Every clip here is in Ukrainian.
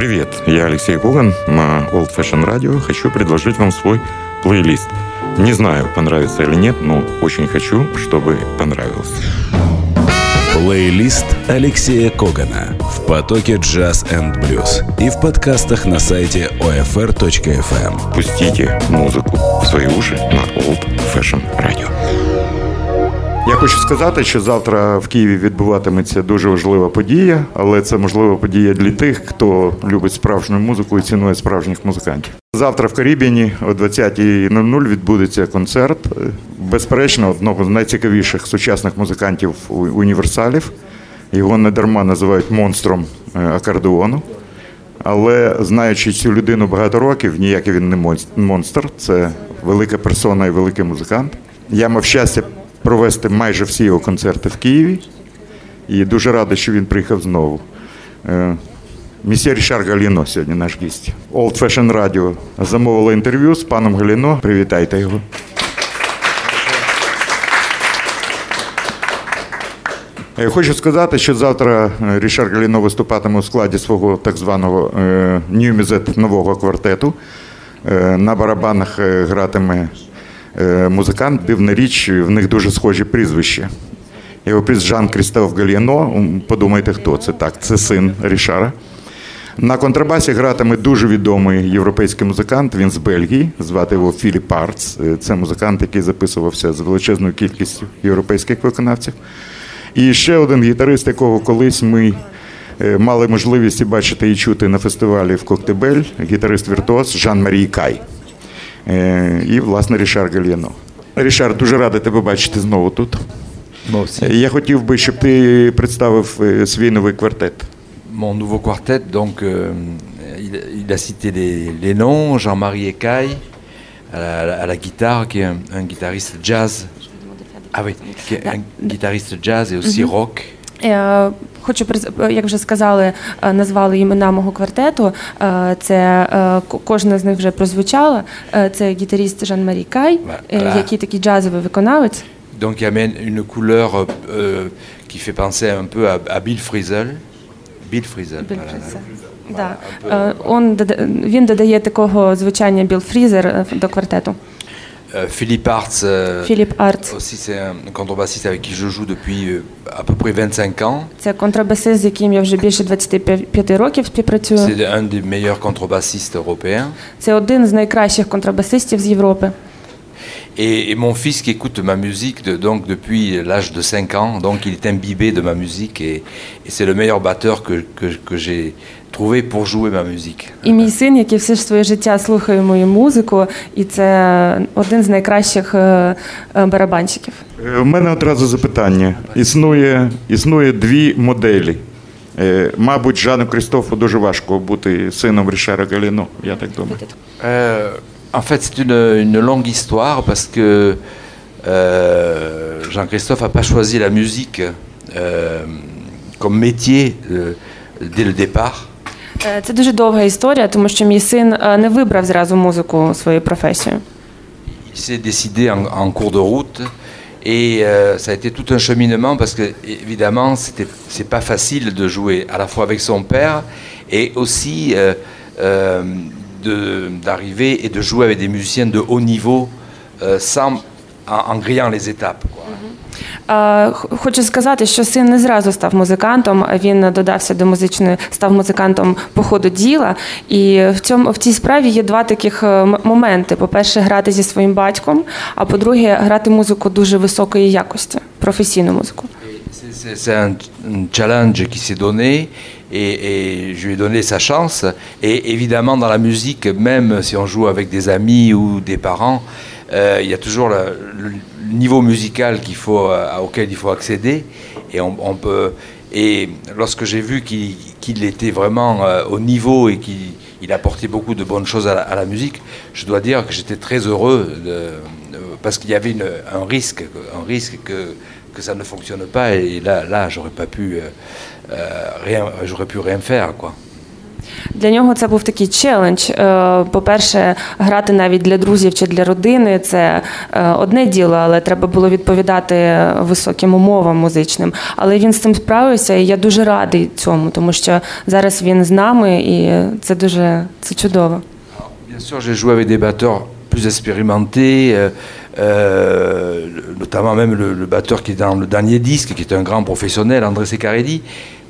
Привет, я Алексей Коган на Old Fashion Radio. Хочу предложить вам свой плейлист. Не знаю, понравится или нет, но очень хочу, чтобы понравилось. Плейлист Алексея Когана в потоке джаз and блюз и в подкастах на сайте OFR.FM. Пустите музыку в свои уши на Old Fashion Radio. Я хочу сказати, що завтра в Києві відбуватиметься дуже важлива подія, але це можлива подія для тих, хто любить справжню музику і цінує справжніх музикантів. Завтра в Карібіні о 20.00 відбудеться концерт. Безперечно, одного з найцікавіших сучасних музикантів універсалів. Його недарма називають монстром е, акордеону. Але знаючи цю людину багато років, ніякий він не монстр, це велика персона і великий музикант. Я мав щастя провести майже всі його концерти в Києві. І дуже радий, що він приїхав знову. Е, Місія Рішар Галіно сьогодні наш гість. Old Fashion Radio замовило інтерв'ю з паном Галіно. Привітайте його. Я хочу сказати, що завтра е, Рішар Галіно виступатиме у складі свого так званого нью-мізет нового квартету. Е, на барабанах гратиме музикант, дивна річ, в них дуже схожі прізвища. Його прізвище Жан Крістоф Гальяно. Подумайте, хто це так? Це син Рішара. На контрабасі гратиме дуже відомий європейський музикант. Він з Бельгії, звати його Філіп Арц. Це музикант, який записувався з величезною кількістю європейських виконавців. І ще один гітарист, якого колись ми мали можливість бачити і чути на фестивалі в Коктебель, гітарист Віртуоз Жан Марій Кай. І, власне, Рішар Гальяно. Рішар, дуже радий тебе бачити знову тут. Я хотів би, щоб ти представив свій новий квартет. Mon nouveau quartet, donc euh, il, il, a cité les, les noms, Jean-Marie Ecaille à la, à la, guitare, qui est un, un guitariste jazz. Ah oui, qui est un guitariste jazz et aussi rock. Я хочу як вже сказали, назвали імена мого квартету. Це кожна з них вже прозвучала. Це гітаріст Жан Марі Кай, який такий джазовий виконавець. Donc il amène une couleur euh, qui fait penser un peu à, à Bill Frisell. Bill Frisell. Bill Frisell. Да. Он, він додає такого звучання Біл Фрізер до квартету. Philippe Arts, Philippe Arts. aussi c'est un contrebassiste avec qui je joue depuis à peu près 25 ans. Це контрабасист, з яким я вже більше 25 років співпрацюю. C'est un des meilleurs contrebassistes européens. Це один з найкращих контрабасистів з Європи. Et, et, mon fils qui écoute ma musique de, donc depuis l'âge de 5 ans, donc il est imbibé de ma musique et, et c'est le meilleur batteur que, que, que j'ai trouvé pour jouer ma musique. І мій син, який все ж своє життя слухає мою музику, і це один з найкращих барабанщиків. У мене одразу запитання. Існує, існує дві моделі. Мабуть, Жану Крістофу дуже важко бути сином Рішара Галіно, я так думаю. En fait, c'est une, une, longue histoire parce que euh, Jean-Christophe n'a pas choisi la musique euh, comme métier euh, dès le départ. Це дуже довга історія, тому що мій син не вибрав зразу музику своєю професією. Il s'est décidé en, en, cours de route et euh, ça a été tout un cheminement parce que évidemment c'était c'est pas facile de jouer à la fois avec son père et aussi euh, euh, d'arriver et de jouer avec des musiciens de haut niveau euh, sans, en, en, grillant les étapes. Quoi. Хочу сказати, що син не зразу став музикантом, а він додався до музичної, став музикантом по ходу діла. І в цьому в цій справі є два таких моменти: по-перше, грати зі своїм батьком, а по-друге, грати музику дуже високої якості, професійну музику. C'est un challenge qui s'est donné et, et, je lui ai donné sa chance. Et évidemment, dans la musique, même si on joue avec des amis ou des parents, euh, il y a toujours le niveau musical qu'il faut, euh, auquel il faut accéder. Et, on, peut, et lorsque j'ai vu qu'il qu était vraiment euh, au niveau et qu'il apportait beaucoup de bonnes choses à la, musique, je dois dire que j'étais très heureux parce qu'il y avait un risque, un risque que, que ça ne fonctionne pas. Et là, là j'aurais pas pu, euh, rien, j'aurais pu rien faire, quoi. Для нього це був такий челендж. Е, По-перше, грати навіть для друзів чи для родини це е, одне діло, але треба було відповідати високим умовам музичним. Але він з цим справився, і я дуже радий цьому, тому що зараз він з нами, і це дуже це чудово. Bien sûr, j'ai joué avec des batteurs plus expérimentés, euh, euh, notamment même le, le batteur qui est dans le dernier disque, qui est un grand professionnel, André Secarelli.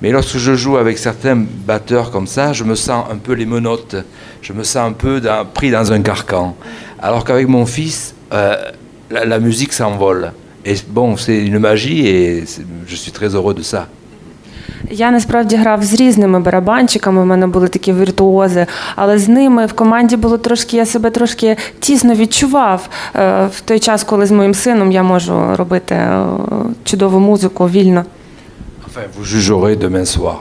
Mais lorsque je joue avec certains batteurs comme ça, je me sens un peu les menottes, je me sens un peu dans- pris dans un carcan. Alors qu'avec mon fils, euh, la, la musique s'envole. Et bon, c'est une magie et je suis très heureux de ça. Я насправді грав з різними барабанчиками, в мене були такі віртуози, але з ними в команді було трошки, я себе трошки тісно відчував е, в той час, коли з моїм сином я можу робити е, чудову музику вільно. Enfin, vous jugerez demain soir.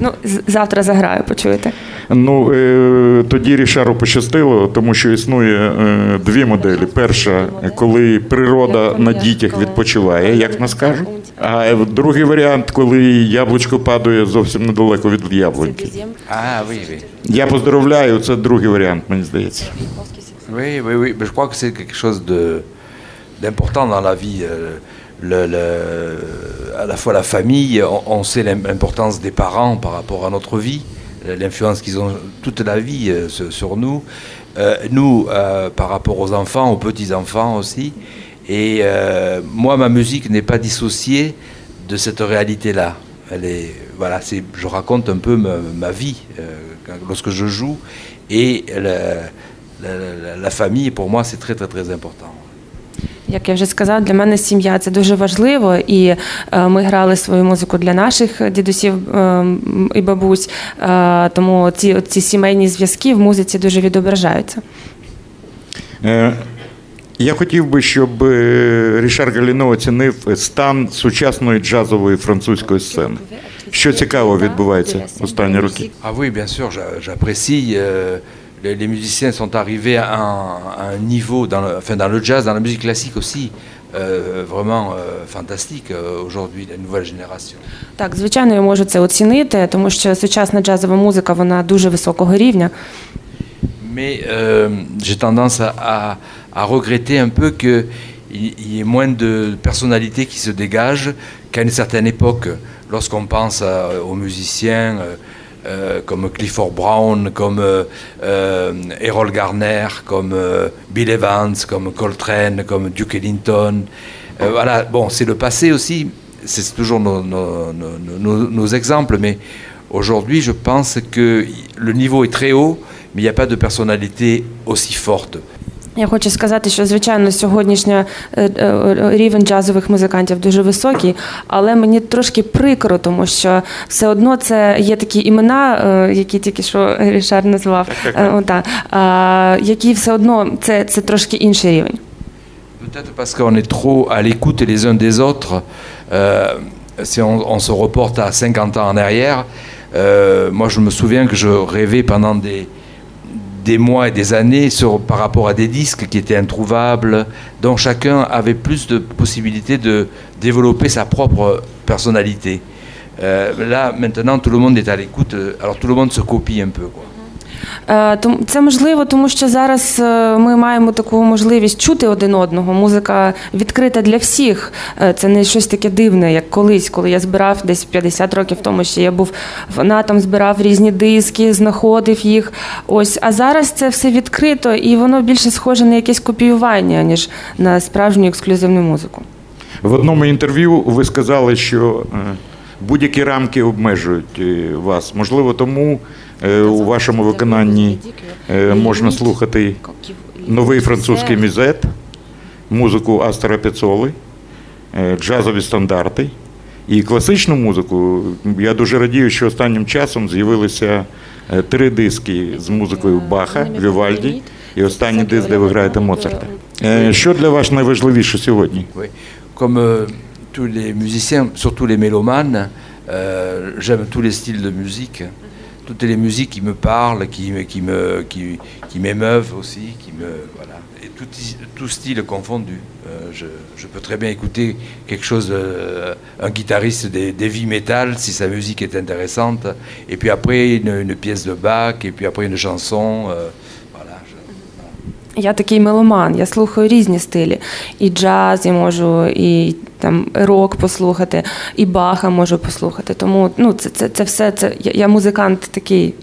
Ну, завтра заграю, почуєте. Ну е, тоді Рішару пощастило, тому що існує е, дві моделі. Перша, коли природа на дітях відпочиває, як нас кажуть. А другий варіант, коли яблучко падає зовсім недалеко від яблуньки. Ah oui, oui. Я поздоровляю, це другий варіант, мені здається. Oui, oui, oui. Mais je crois que c'est quelque chose de d'important dans la vie. euh, À la fois la famille, on, sait l'im- l'importance des parents par rapport à notre vie, l'influence qu'ils ont toute la vie euh, sur, nous. Euh, nous, euh, par rapport aux enfants, aux petits-enfants aussi. Et moi, ma musique n'est pas dissociée de cette réalité-là. Elle est, voilà, je raconte un peu ma, vie lorsque je joue. Et la famille, pour moi, c'est très, très, très important. Як я вже сказав, для мене сім'я це дуже важливо, і е, ми грали свою музику для наших дідусів е, і бабусь. Е, тому ці, ці сімейні зв'язки в музиці дуже відображаються. Е, Я хотів би, щоб Рішар Галіно оцінив стан сучасної джазової французької сцени. Що цікаво відбувається останні роки? Ah oui, bien sûr, j'a- j'apprécie. euh, les, les musiciens sont arrivés à un, à un niveau, dans le, enfin dans le jazz, dans la musique classique aussi, euh, vraiment euh, fantastique euh, aujourd'hui, la nouvelle génération. Так, звичайно, я можу це оцінити, тому що сучасна джазова музика вона дуже високого рівня. Mais euh, j'ai tendance à, à- à regretter un peu qu'il y ait moins de personnalités qui se dégagent qu'à une certaine époque, lorsqu'on pense à- aux musiciens euh, euh, comme Clifford Brown, comme euh, euh, Errol Garner, comme Bill Evans, comme Coltrane, comme Duke Ellington. Voilà, bon, c'est le passé aussi, c'est toujours nos exemples, mais aujourd'hui, je pense que le niveau est très haut, mais il n'y a pas de personnalité aussi forte. Я хочу сказати, що звичайно сьогоднішня е, е, рівень джазових музикантів дуже високий, але мені трошки прикро, тому що все одно це є такі імена, е, які тільки що Рішар назвав, о, які все одно це, це трошки інший рівень. Peut-être parce qu'on est trop à l'écoute les uns des autres. Euh, si on, on se reporte à 50 ans en arrière, euh, moi je me souviens que je rêvais pendant des, des mois et des années par rapport à des disques qui étaient introuvables, dont chacun avait plus de possibilités de développer sa propre personnalité. Euh, là, maintenant, tout le monde est à l'écoute, euh, alors tout le monde se copie un peu. Е, Це можливо, тому що зараз е, ми маємо таку можливість чути один одного. Музика відкрита для всіх. Е, Це не щось таке дивне, як колись, коли я збирав десь 50 років тому, що я був фанатом, збирав різні диски, знаходив їх. Ось, а зараз це все відкрито, і воно більше схоже на якесь копіювання, ніж на справжню ексклюзивну музику. В одному інтерв'ю ви сказали, що будь-які рамки обмежують е, вас. Можливо, тому е, у вашому виконанні е, можна слухати новий французький мізет, музику Астера Пецоли, джазові стандарти і класичну музику. Я дуже радію, що останнім часом з'явилися три диски з музикою Баха, Вівальді і останній диск, де ви граєте Моцарта. Що для вас найважливіше сьогодні? Tous les musiciens, surtout les mélomanes, euh, j'aime tous les styles de musique. toutes les musiques qui me parlent, qui, qui me, qui, m'émeuvent aussi, qui me, voilà. Et tout, tout style confondu. Euh, je, je peux très bien écouter quelque chose, euh, un guitariste des, des heavy metal, si sa musique est intéressante, et puis après une, une pièce de Bach, et puis après une chanson. Я такий меломан, я слухаю різні стилі. І джаз я можу, і там рок послухати, і баха можу послухати. Тому ну, це, це, це все це я, я музикант такий.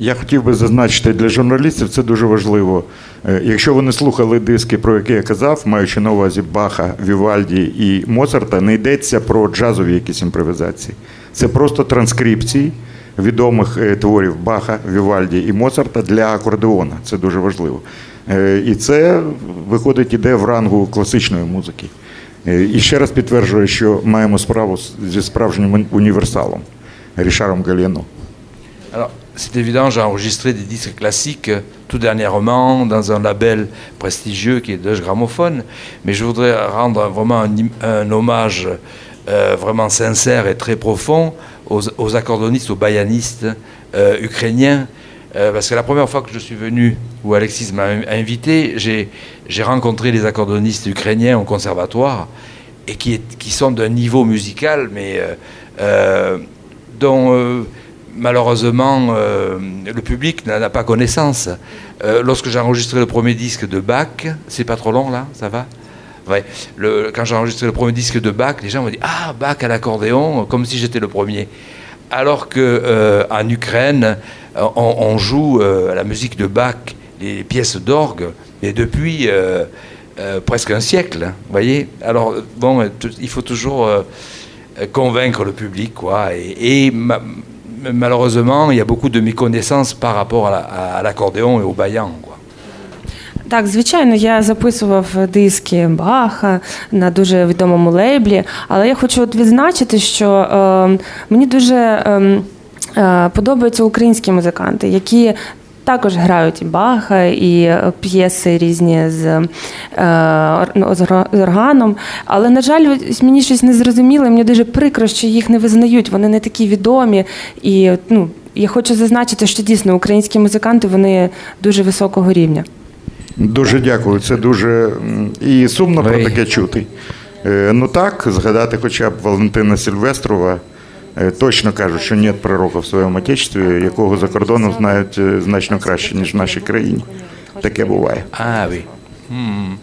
Я хотів би зазначити для журналістів, це дуже важливо. Е, Якщо вони слухали диски, про які я казав, маючи на увазі Баха, Вівальді і Моцарта, не йдеться про джазові якісь імпровізації. Це просто транскрипції відомих е, творів Баха, Вівальді і Моцарта для акордеона. Це дуже важливо. Е, І це виходить іде в рангу класичної музики. Е, І ще раз підтверджую, що маємо справу зі справжнім універсалом Рішаром. Alors, c'est évident, j'ai enregistré des disques classiques euh, tout dernièrement dans un label prestigieux qui est Deutsche Grammophon, mais je voudrais rendre vraiment un, un hommage euh, vraiment sincère et très profond aux, aux accordonistes, aux bayanistes euh, ukrainiens, euh, parce que la première fois que je suis venu, où Alexis m'a in- invité, j'ai rencontré les accordonistes ukrainiens au conservatoire, et qui, sont d'un niveau musical, mais euh, dont malheureusement le public n'en a pas connaissance. Lorsque j'ai enregistré le premier disque de Bach, c'est pas trop long là, ça va? Ouais. Quand j'ai enregistré le premier disque de Bach, les gens m'ont dit Ah, Bach à l'accordéon, comme si j'étais le premier. Alors que euh, Ukraine, euh, on, joue euh, la musique de Bach, les pièces d'orgue, mais depuis euh, presque un siècle. hein, Vous voyez Alors, bon, il faut toujours convaincre le public, quoi. Et, et ma- malheureusement, il y a beaucoup de méconnaissances par rapport à la- l'accordéon et au baillant, quoi. Так, звичайно, я записував диски Баха на дуже відомому лейблі, але я хочу от відзначити, що е, мені дуже е, е, подобаються українські музиканти, які також грають і Баха, і е, п'єси різні з, е, ну, з органом. Але, на жаль, мені щось не зрозуміло, мені дуже прикро, що їх не визнають, вони не такі відомі. І ну, я хочу зазначити, що дійсно українські музиканти вони дуже високого рівня. Дуже дякую. Це дуже і сумно про таке чути. Е, Ну так, згадати хоча б Валентина Сильвестрова. е, Точно кажуть, що нет пророка в своєму отечестві, якого за кордоном знають е, значно краще, ніж в нашій країні. Таке буває. Hmm.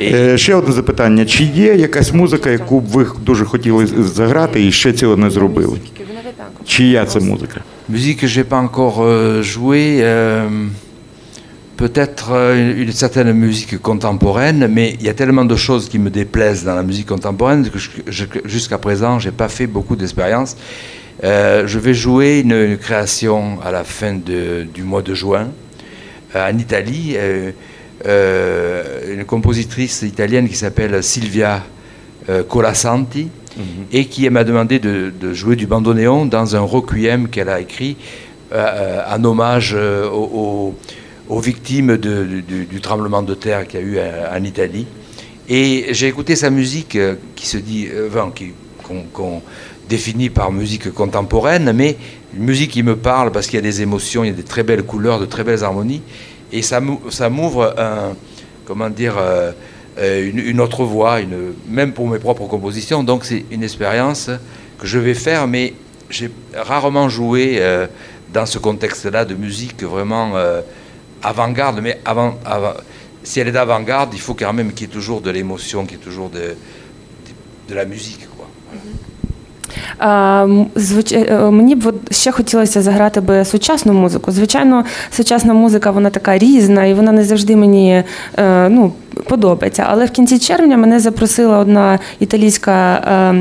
Е, Ще одне запитання: чи є якась музика, яку б ви дуже хотіли заграти і ще цього не зробили? Чия це музика? Que j'ai pas encore euh, euh, peut-être euh, une certaine musique contemporaine, mais il y a tellement de choses qui me déplaisent dans la musique contemporaine que je- je- jusqu'à présent, j'ai pas fait beaucoup d'expérience. Euh, je vais jouer une, une création à la fin de- du mois de juin euh, en Italie, euh, une compositrice italienne qui s'appelle Silvia Colasanti et qui m'a demandé de, de jouer du bandoneon dans un requiem qu'elle a écrit en hommage aux, aux- victimes du, tremblement de terre qu'il y a eu euh, en Italie. Et j'ai écouté sa musique euh, qui se dit, euh, enfin, qu'on définit par musique contemporaine, mais une musique qui me parle parce qu'il y a des émotions, il y a des très belles couleurs, de très belles harmonies, et ça m'ou- ça m'ouvre une, autre voie, même pour mes propres compositions. Donc c'est une expérience que je vais faire, mais j'ai rarement joué dans ce contexte-là de musique vraiment avant-garde. Mais avant, avant- si elle est d'avant-garde, il faut quand même qu'il y ait toujours de l'émotion, qu'il y ait toujours de, de, de la musique. Quoi. Звич... е, Мені б ще хотілося заграти би сучасну музику. Звичайно, сучасна музика вона така різна, і вона не завжди мені е, ну, подобається. Але в кінці червня мене запросила одна італійська.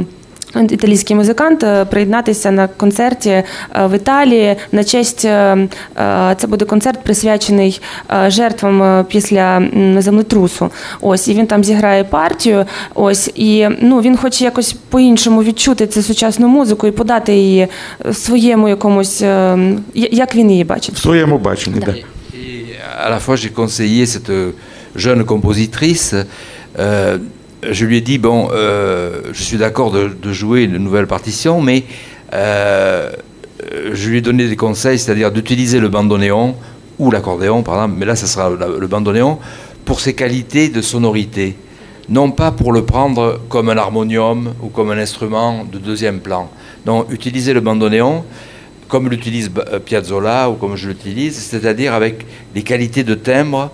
Е, Італійський музикант е, приєднатися на концерті е, в Італії на честь е, е, це буде концерт присвячений е, жертвам е, після землетрусу. Ось і він там зіграє партію. Ось і ну він хоче якось по-іншому відчути цю сучасну музику і подати її е, своєму якомусь, е, як він її бачить. В своєму баченні, так. Et à la fois, j'ai conseillé cette jeune compositrice. euh, je lui ai dit bon, euh, je suis d'accord de, jouer une nouvelle partition, mais euh, je lui ai donné des conseils, c'est-à-dire d'utiliser le bandoneon ou l'accordéon, par exemple, mais là, ce sera le bandoneon, pour ses qualités de sonorité. Non pas pour le prendre comme un harmonium ou comme un instrument de deuxième plan. Donc, utiliser le bandoneon comme l'utilise euh, Piazzolla ou comme je l'utilise, c'est-à-dire avec les qualités de timbre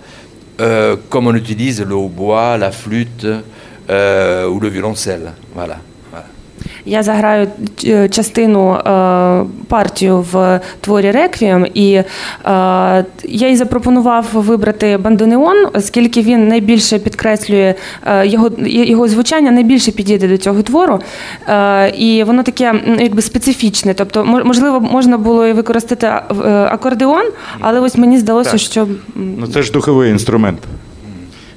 comme on utilise le hautbois, la flûte euh, ou le violoncelle. Voilà. Я заграю е, частину е, партію в творі Реквієм, і е, я їй запропонував вибрати бандонеон, оскільки він найбільше підкреслює його його звучання, найбільше підійде до цього твору. І воно таке якби специфічне. Тобто, можливо, можна було і використати акордеон, але ось мені здалося, так. що ну це ж духовий інструмент.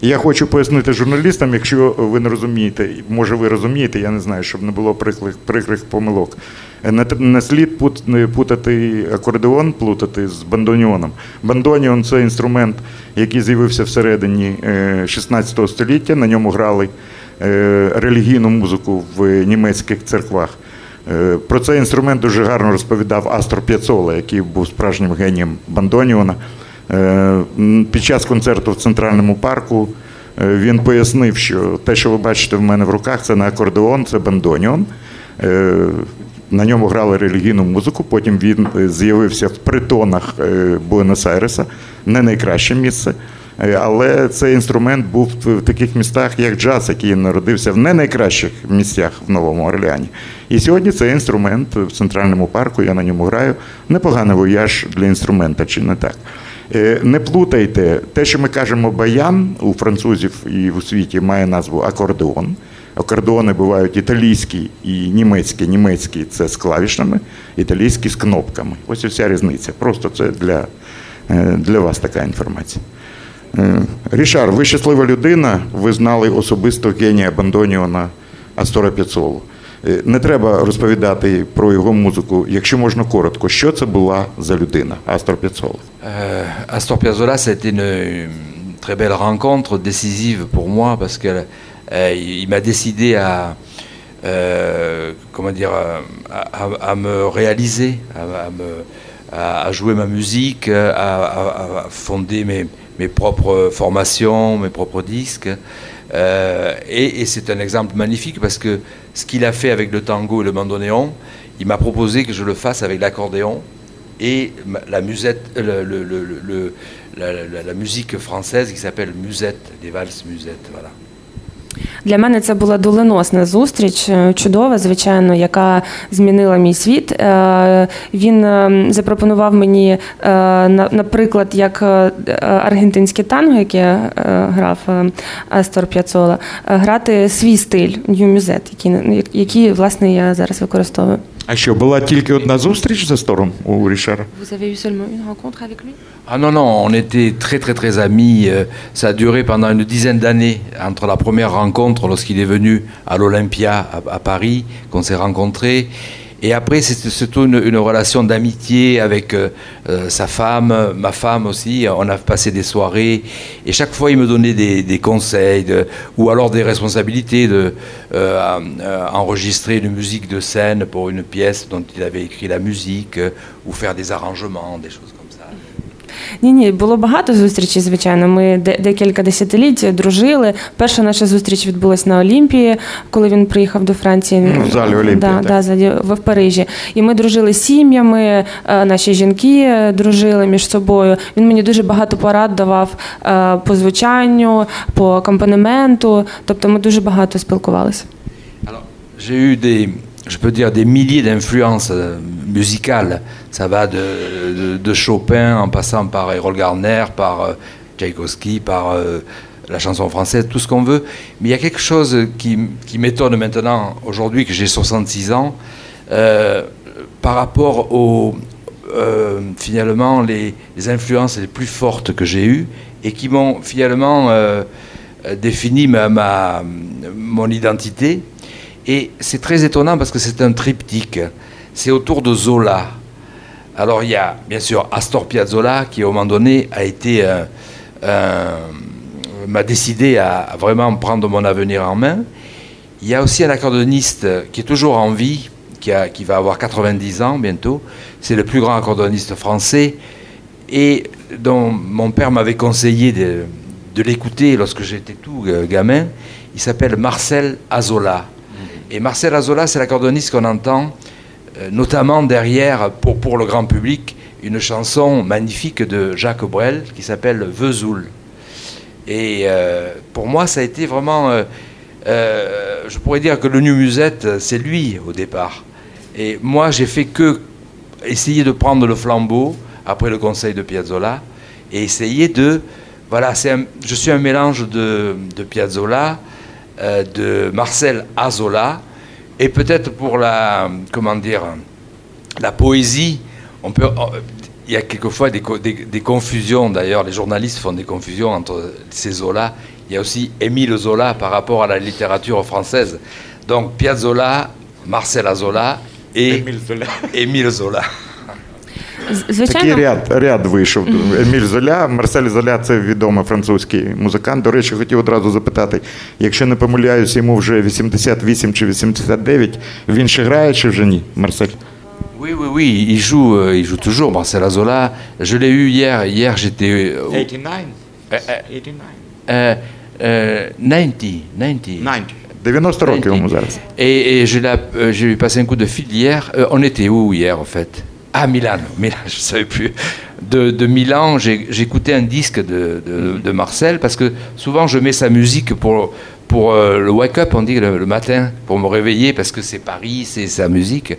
Я хочу пояснити журналістам, якщо ви не розумієте, може ви розумієте, я не знаю, щоб не було прикрих, прикрих помилок. Не, не слід пут, путати акордеон, плутати з бандоніоном. Бандоніон це інструмент, який з'явився всередині 16 е, століття. На ньому грали е, релігійну музику в німецьких церквах. Е, про цей інструмент дуже гарно розповідав Астор П'яцола, який був справжнім генієм бандоніона. Е, під час концерту в центральному парку е, він пояснив, що те, що ви бачите в мене в руках, це не акордеон, це бандоніон. Е, на ньому грали релігійну музику. Потім він з'явився в притонах Буенос-Айреса, не найкраще місце. Але цей інструмент був в таких містах, як джаз, який народився в не найкращих місцях в Новому Орлеані. І сьогодні цей інструмент в центральному парку, я на ньому граю. Непоганий вояж для інструмента, чи не так? Е, не плутайте, те, що ми кажемо баян у французів і у світі має назву акордеон. Акордеони бувають італійські і німецькі. Німецькі це з клавішами, італійські з кнопками. Ось і вся різниця. Просто це для, е, для вас така інформація. Е, Рішар, ви щаслива людина, ви знали особисто генія Бандоніона Астора Піцолу. Не треба розповідати про його музику, якщо можна коротко, що це була за людина, Астор Піцола. Astor Piazzolla, ça a été une, une, très belle rencontre, décisive pour moi, parce qu'il euh, m'a décidé à, euh, comment dire, à, à, me réaliser, à, me, à, jouer ma musique, à, fonder mes, mes, propres formations, mes propres disques. Euh, et, et c'est un exemple magnifique parce que ce qu'il a fait avec le tango et le bandoneon, il m'a proposé que je le fasse avec l'accordéon et la musique française qui s'appelle musette, des valses musettes, voilà. Для мене це була доленосна зустріч, е, чудова, звичайно, яка змінила мій світ. Е, він е, запропонував мені, наприклад, як аргентинське танго, яке грав Астор П'яцола, грати свій стиль Musette, який, який власне я зараз використовую. А що, була тільки одна зустріч з Астором у Рішара? Vous avez eu seulement une rencontre avec lui Ah non, non, on était très très très amis. Euh, ça a duré pendant une dizaine d'années entre la première rencontre lorsqu'il est venu à l'Olympia à, à Paris, qu'on s'est rencontrés, Et après, c'est surtout une, relation d'amitié avec euh, euh, sa femme, ma femme aussi. On a passé des soirées et chaque fois, il me donnait des, conseils ou alors des responsabilités de euh, enregistrer une musique de scène pour une pièce dont il avait écrit la musique ou faire des arrangements, des choses Ні, ні, було багато зустрічей, звичайно. Ми декілька десятиліть дружили. Перша наша зустріч відбулася на Олімпії, коли він приїхав до Франції. Ну, в залі Олімпії. Да, да, в Парижі. І ми дружили з сім'ями, е, наші жінки дружили між собою. Він мені дуже багато порад давав е, по звучанню, по акомпанементу. Тобто ми дуже багато спілкувалися. J'ai eu des je peux dire, des milliers d'influences euh, musicales. Ça va de, Chopin en passant par Errol Garner, par euh, Tchaïkovski, par euh, la chanson française, tout ce qu'on veut. Mais il y a quelque chose qui, m'étonne maintenant, aujourd'hui que j'ai 66 ans, euh, par rapport aux, euh, finalement, les, les, influences les plus fortes que j'ai eues et qui m'ont finalement défini ma, ma, mon identité. Et c'est très étonnant parce que c'est un triptyque. C'est autour de Zola. Alors il y a bien sûr Astor Piazzolla qui, au moment donné, a été m'a décidé à, vraiment prendre mon avenir en main. Il y a aussi un accordoniste qui est toujours en vie, qui, a, qui va avoir 90 ans bientôt, c'est le plus grand accordéoniste français et dont mon père m'avait conseillé de, de l'écouter lorsque j'étais tout euh, gamin. Il s'appelle Marcel Azola. Et Marcel Azola, c'est l'accordéoniste qu'on entend euh, notamment derrière, pour, pour le grand public, une chanson magnifique de Jacques Brel qui s'appelle Vesoul. Et euh, pour moi, ça a été vraiment. euh, euh, je pourrais dire que le New Musette, c'est lui au départ. Et moi, j'ai fait que essayer de prendre le flambeau après le conseil de Piazzolla et essayer de. Voilà, un- je suis un mélange de, de Piazzolla, euh, de Marcel Azola, et peut-être pour la, comment dire, la poésie, oh, il y a quelquefois des, confusions, d'ailleurs, les journalistes font des confusions entre ces Zola. Il y a aussi Émile Zola par rapport à la littérature française. Donc Piazzolla, Marcel Zola et Émile Émile Zola. Звичайно, ряд, ряд вийшов. Еміль Золя, Марсель Золя це відомий французький музикант. До речі, хотів одразу запитати, якщо не помиляюсь, йому вже 88 чи 89, він ще грає чи вже ні, Марсель? Oui, oui, oui, il joue, euh, il joue toujours, Marcel Azola. Je l'ai eu hier. Hier, j'étais. 89. euh, euh, 90, 90. 90 років йому зараз. Et, et je l'ai euh, j'ai passé un coup de fil hier. Euh, on était où hier, en fait Ah, Milan. Milan, je ne savais plus. De, Milan, écouté un disque de, Marcel parce que souvent je mets sa musique pour, pour euh, le wake-up, on dit le, matin, pour me réveiller parce que c'est Paris, c'est sa musique.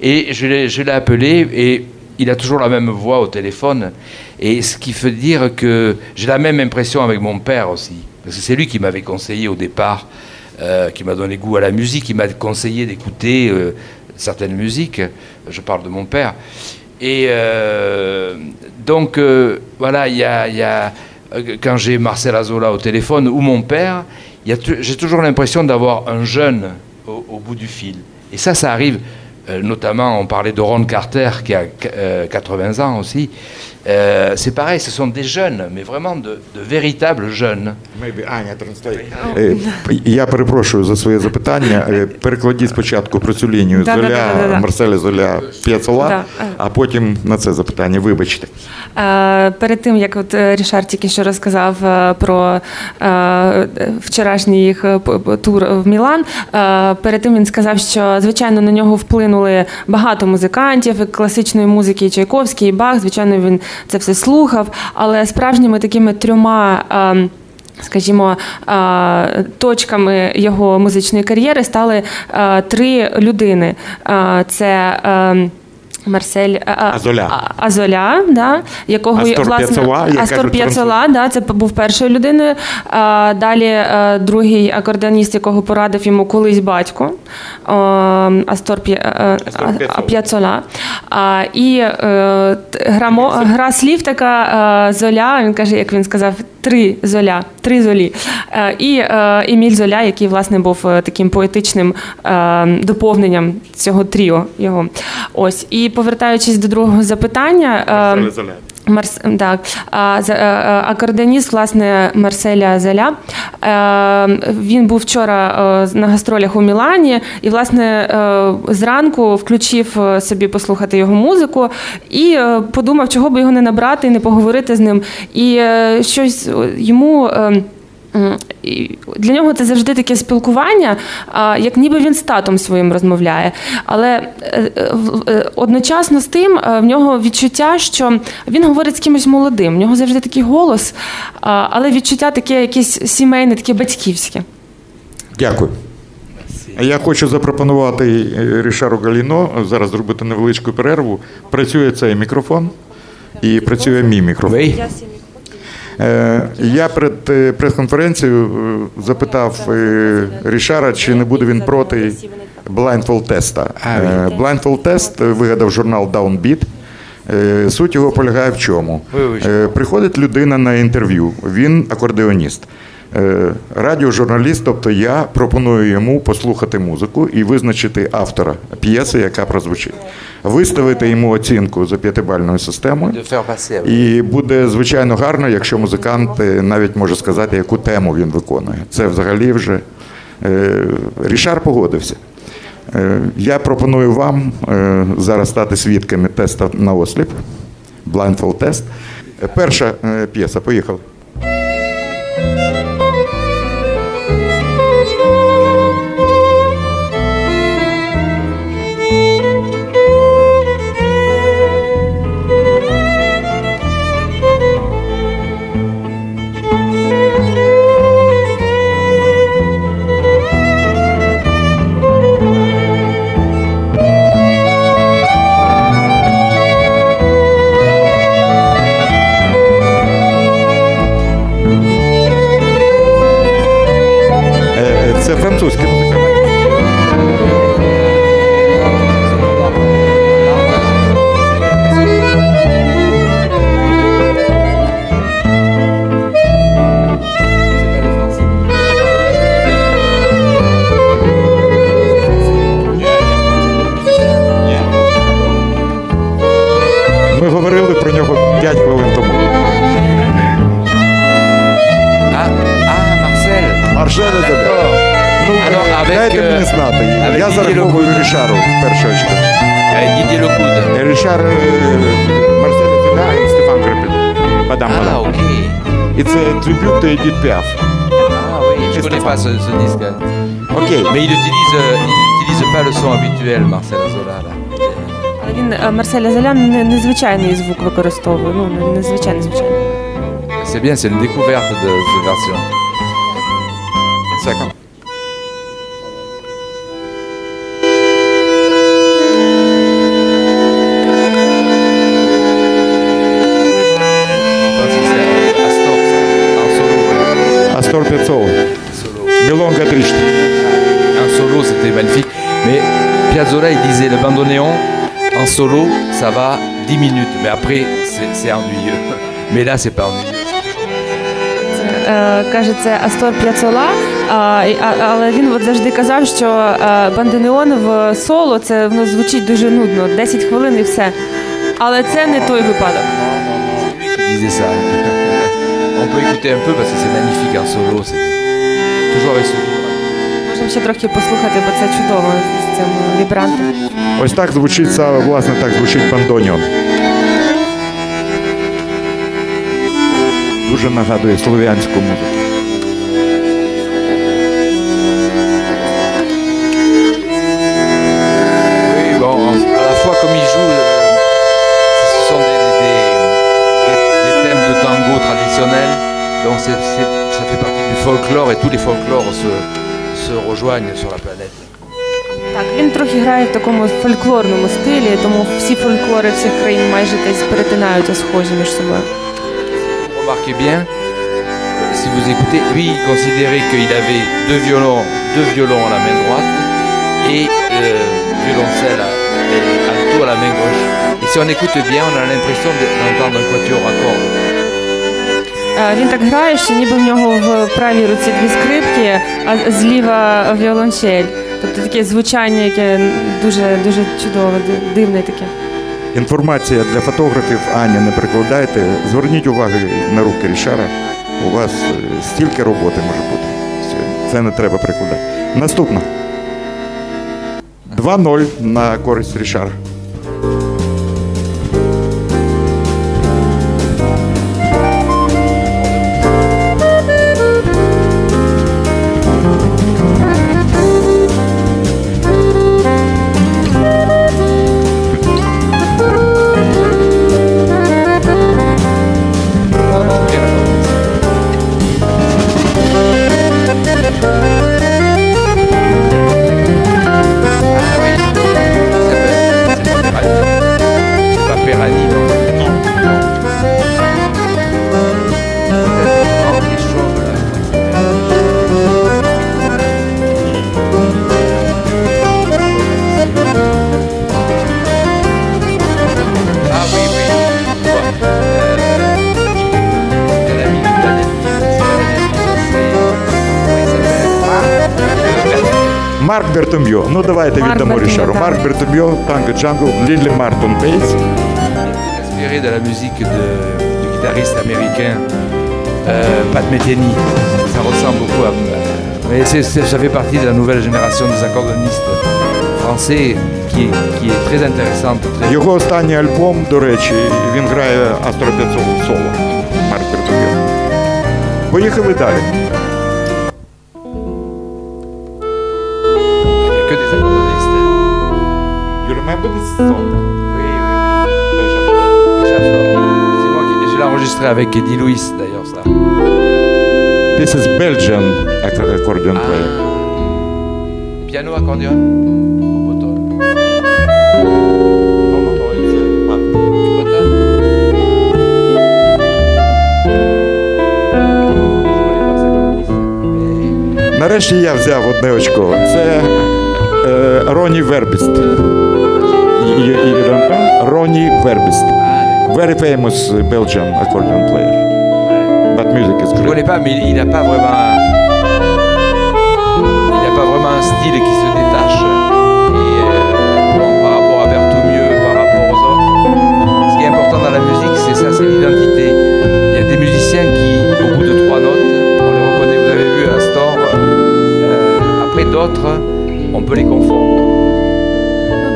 Et je l'ai appelé et il a toujours la même voix au téléphone. Et ce qui veut dire que j'ai la même impression avec mon père aussi. Parce que c'est lui qui m'avait conseillé au départ euh, qui m'a donné goût à la musique, qui m'a conseillé d'écouter euh, certaines musiques. Je parle de mon père. Et euh, donc, euh, voilà, il y a, quand j'ai Marcel Azola au téléphone ou mon père, j'ai toujours l'impression d'avoir un jeune au, bout du fil. Et ça, ça arrive. euh, notamment, on parlait de Ron Carter qui a euh, 80 ans aussi. Euh, c'est pareil, ce sont des jeunes, mais vraiment de, de véritables jeunes. Е, Я перепрошую за своє запитання. Е, Перекладіть спочатку про цю лінію Да, Золя, да, да, да. Марселя Золя П'яцола, а потім на це запитання. Вибачте. Е, Перед тим, як от е, Рішар тільки що розказав про вчорашній їх тур в Мілан, перед тим він сказав, що звичайно на нього вплинули багато музикантів класичної музики, і Чайковський, і Бах. Звичайно, він це все слухав, але справжніми такими трьома. Скажімо, точками його музичної кар'єри стали три людини. Це е, Марсель е, е, Азоля. а- Азоля, да, якого Астор власне Астор кажуть да, це був першою людиною. А, далі е, другий акордеоніст, якого порадив йому колись батько, Астор П'яцола. а, і грамо, гра слів така золя, він каже, як він сказав, три золя, три золі. Е, і е, Еміль Золя, який власне був е, таким поетичним доповненням цього тріо його. Ось. І повертаючись до другого запитання. е, Марс, так, е, е, акордеоніст, власне, Марселя Зеля. Е, Він був вчора е, на гастролях у Мілані і, власне, е, зранку включив е, собі послухати його музику і е, подумав, чого би його не набрати не поговорити з ним. І е, щось е, йому. Для нього це завжди таке спілкування, як ніби він з татом своїм розмовляє. Але е, е, е, одночасно з тим в нього відчуття, що він говорить з кимось молодим. В нього завжди такий голос, але відчуття таке якесь сімейне, таке батьківське. Дякую. Я хочу запропонувати Рішару Галіно зараз зробити невеличку перерву. Працює цей мікрофон і працює мій мікрофон. Е, Я перед е, прес-конференцією е, запитав Рішара, чи не буде він проти blindfold теста. Blindfold тест вигадав журнал Downbeat. Суть його полягає в чому? Приходить людина на інтерв'ю, він акордеоніст. Е, Радіожурналіст, тобто я пропоную йому послухати музику і визначити автора п'єси, яка прозвучить. Виставити йому оцінку за п'ятибальною системою. І буде звичайно гарно, якщо музикант навіть може сказати, яку тему він виконує. Це взагалі вже е, Рішар погодився. Е, Я пропоную вам зараз стати свідками тесту на осліп. Blindfold тест. Перша п'єса, поїхали. він е, Марселя Зелян не- незвичайний звук використовує. Ну, не- незвичайний, звичайний. C'est bien, c'est une découverte de cette version. Секонд. Je pense que c'est Astor, ça. En solo. ouais. Астор Пецол. Solo. Білонга Трішт. En solo, c'était magnifique. Mais Piazzolla, il disait le bandoneon, en solo, ça va 10 minutes. Mais après, c'est c'est ennuyeux. Mais là, c'est pas ennuyeux. Це, е, каже, це Астор П'яцола, а, і- а- але він от завжди казав, що е, бандонеон в соло це воно звучить дуже нудно, 10 хвилин і все. Але це не той випадок. C'est lui qui disait ça. On peut écouter un peu parce que c'est magnifique en solo. c'est Toujours avec ce vibrato. Можемо ще трохи послухати, бо це чудово з цим вібрантом. Ось так звучить саме, власне, так звучить бандоніон. Дуже нагадує слов'янську музику. Oui, bon, à la fois comme il joue, euh, ce sont des, des- des- des thèmes de tango traditionnels, donc c'est- c'est- ça fait partie du folklore et tous les folklores se, se rejoignent sur la planète. Так, він трохи грає в такому фольклорному стилі, тому всі фольклори всіх країн майже десь перетинаються схожі між собою. Remarquez bien, si vous écoutez, lui il considérait qu'il avait deux violons, deux violons à la main droite et euh, violoncelle à, et alto à la main gauche. Et si on écoute bien, on a l'impression de- d'entendre un quatuor à cordes. Е, Він так грає, що ніби в нього в правій руці дві скрипки, а зліва віолончель. Тобто таке звучання, яке дуже дуже чудове, дивне таке. Інформація для фотографів Аня не прикладайте. Зверніть увагу на руки Рішара. У вас е, стільки роботи може бути. Це не треба прикладати. Наступна. 2-0 на користь Рішара. Марк Бертом'йо. Ну давайте Марк віддамо Бертом'йо, Рішару. так. Марк Бертом'йо, Танго Джангл, Лілі Мартон Бейс. inspiré de la musique de- du guitariste américain euh, Pat Metheny. Ça ressemble beaucoup à, à Mais c'est- c'est- ça fait partie de la nouvelle génération des accordonnistes français qui est, qui est très intéressante. Très... Його останній альбом, до речі, він грає Астро 500 соло. Марк Бертогер. Поїхали далі. You remember this song? Oui, oui, oui. Richard Florent. C'est moi qui je l'ai enregistré avec Eddie Louis d'ailleurs ça. This is Belgian ac- accordion player. Piano accordéon au botton. Botton. Je connais pas cet accordéoniste, mais- Нарешті я взяв одне очко. Це е, Роні Вербіст. Ronnie Verbist. Ah. Very famous Belgian accordion player. But music. Je ne connais pas, mais il n'a pas vraiment. Un... Il n'a pas vraiment un style qui se détache. Et euh, par rapport à Berthomieux, par rapport aux autres. Ce qui est important dans la musique, c'est ça, c'est l'identité. Il y a des musiciens qui, au bout de trois notes, on les reconnaît, vous avez vu à Astor. Euh, après d'autres, on peut les confondre.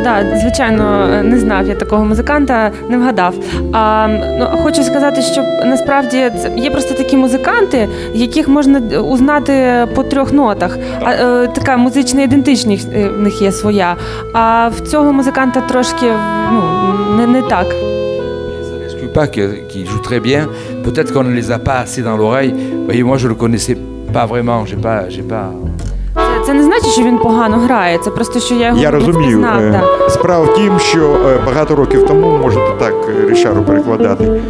Так, звичайно, не знав я такого музиканта, не вгадав. А ну, хочу сказати, що насправді це є просто такі музиканти, яких можна узнати по трьох нотах. А е, така музична ідентичність е, в них є своя. А в цього музиканта трошки ну, не, не так. Pas qu'ils jouent très bien. Peut-être qu'on ne les a pas assez dans l'oreille. Vous voyez, moi, je le connaissais pas vraiment. J'ai pas, j'ai pas. Значить, що він погано грає. Це просто що я його Я не розумію. знав. Е, так. Справа в тім, що е, багато років тому, можете так е, Рішару перекладати.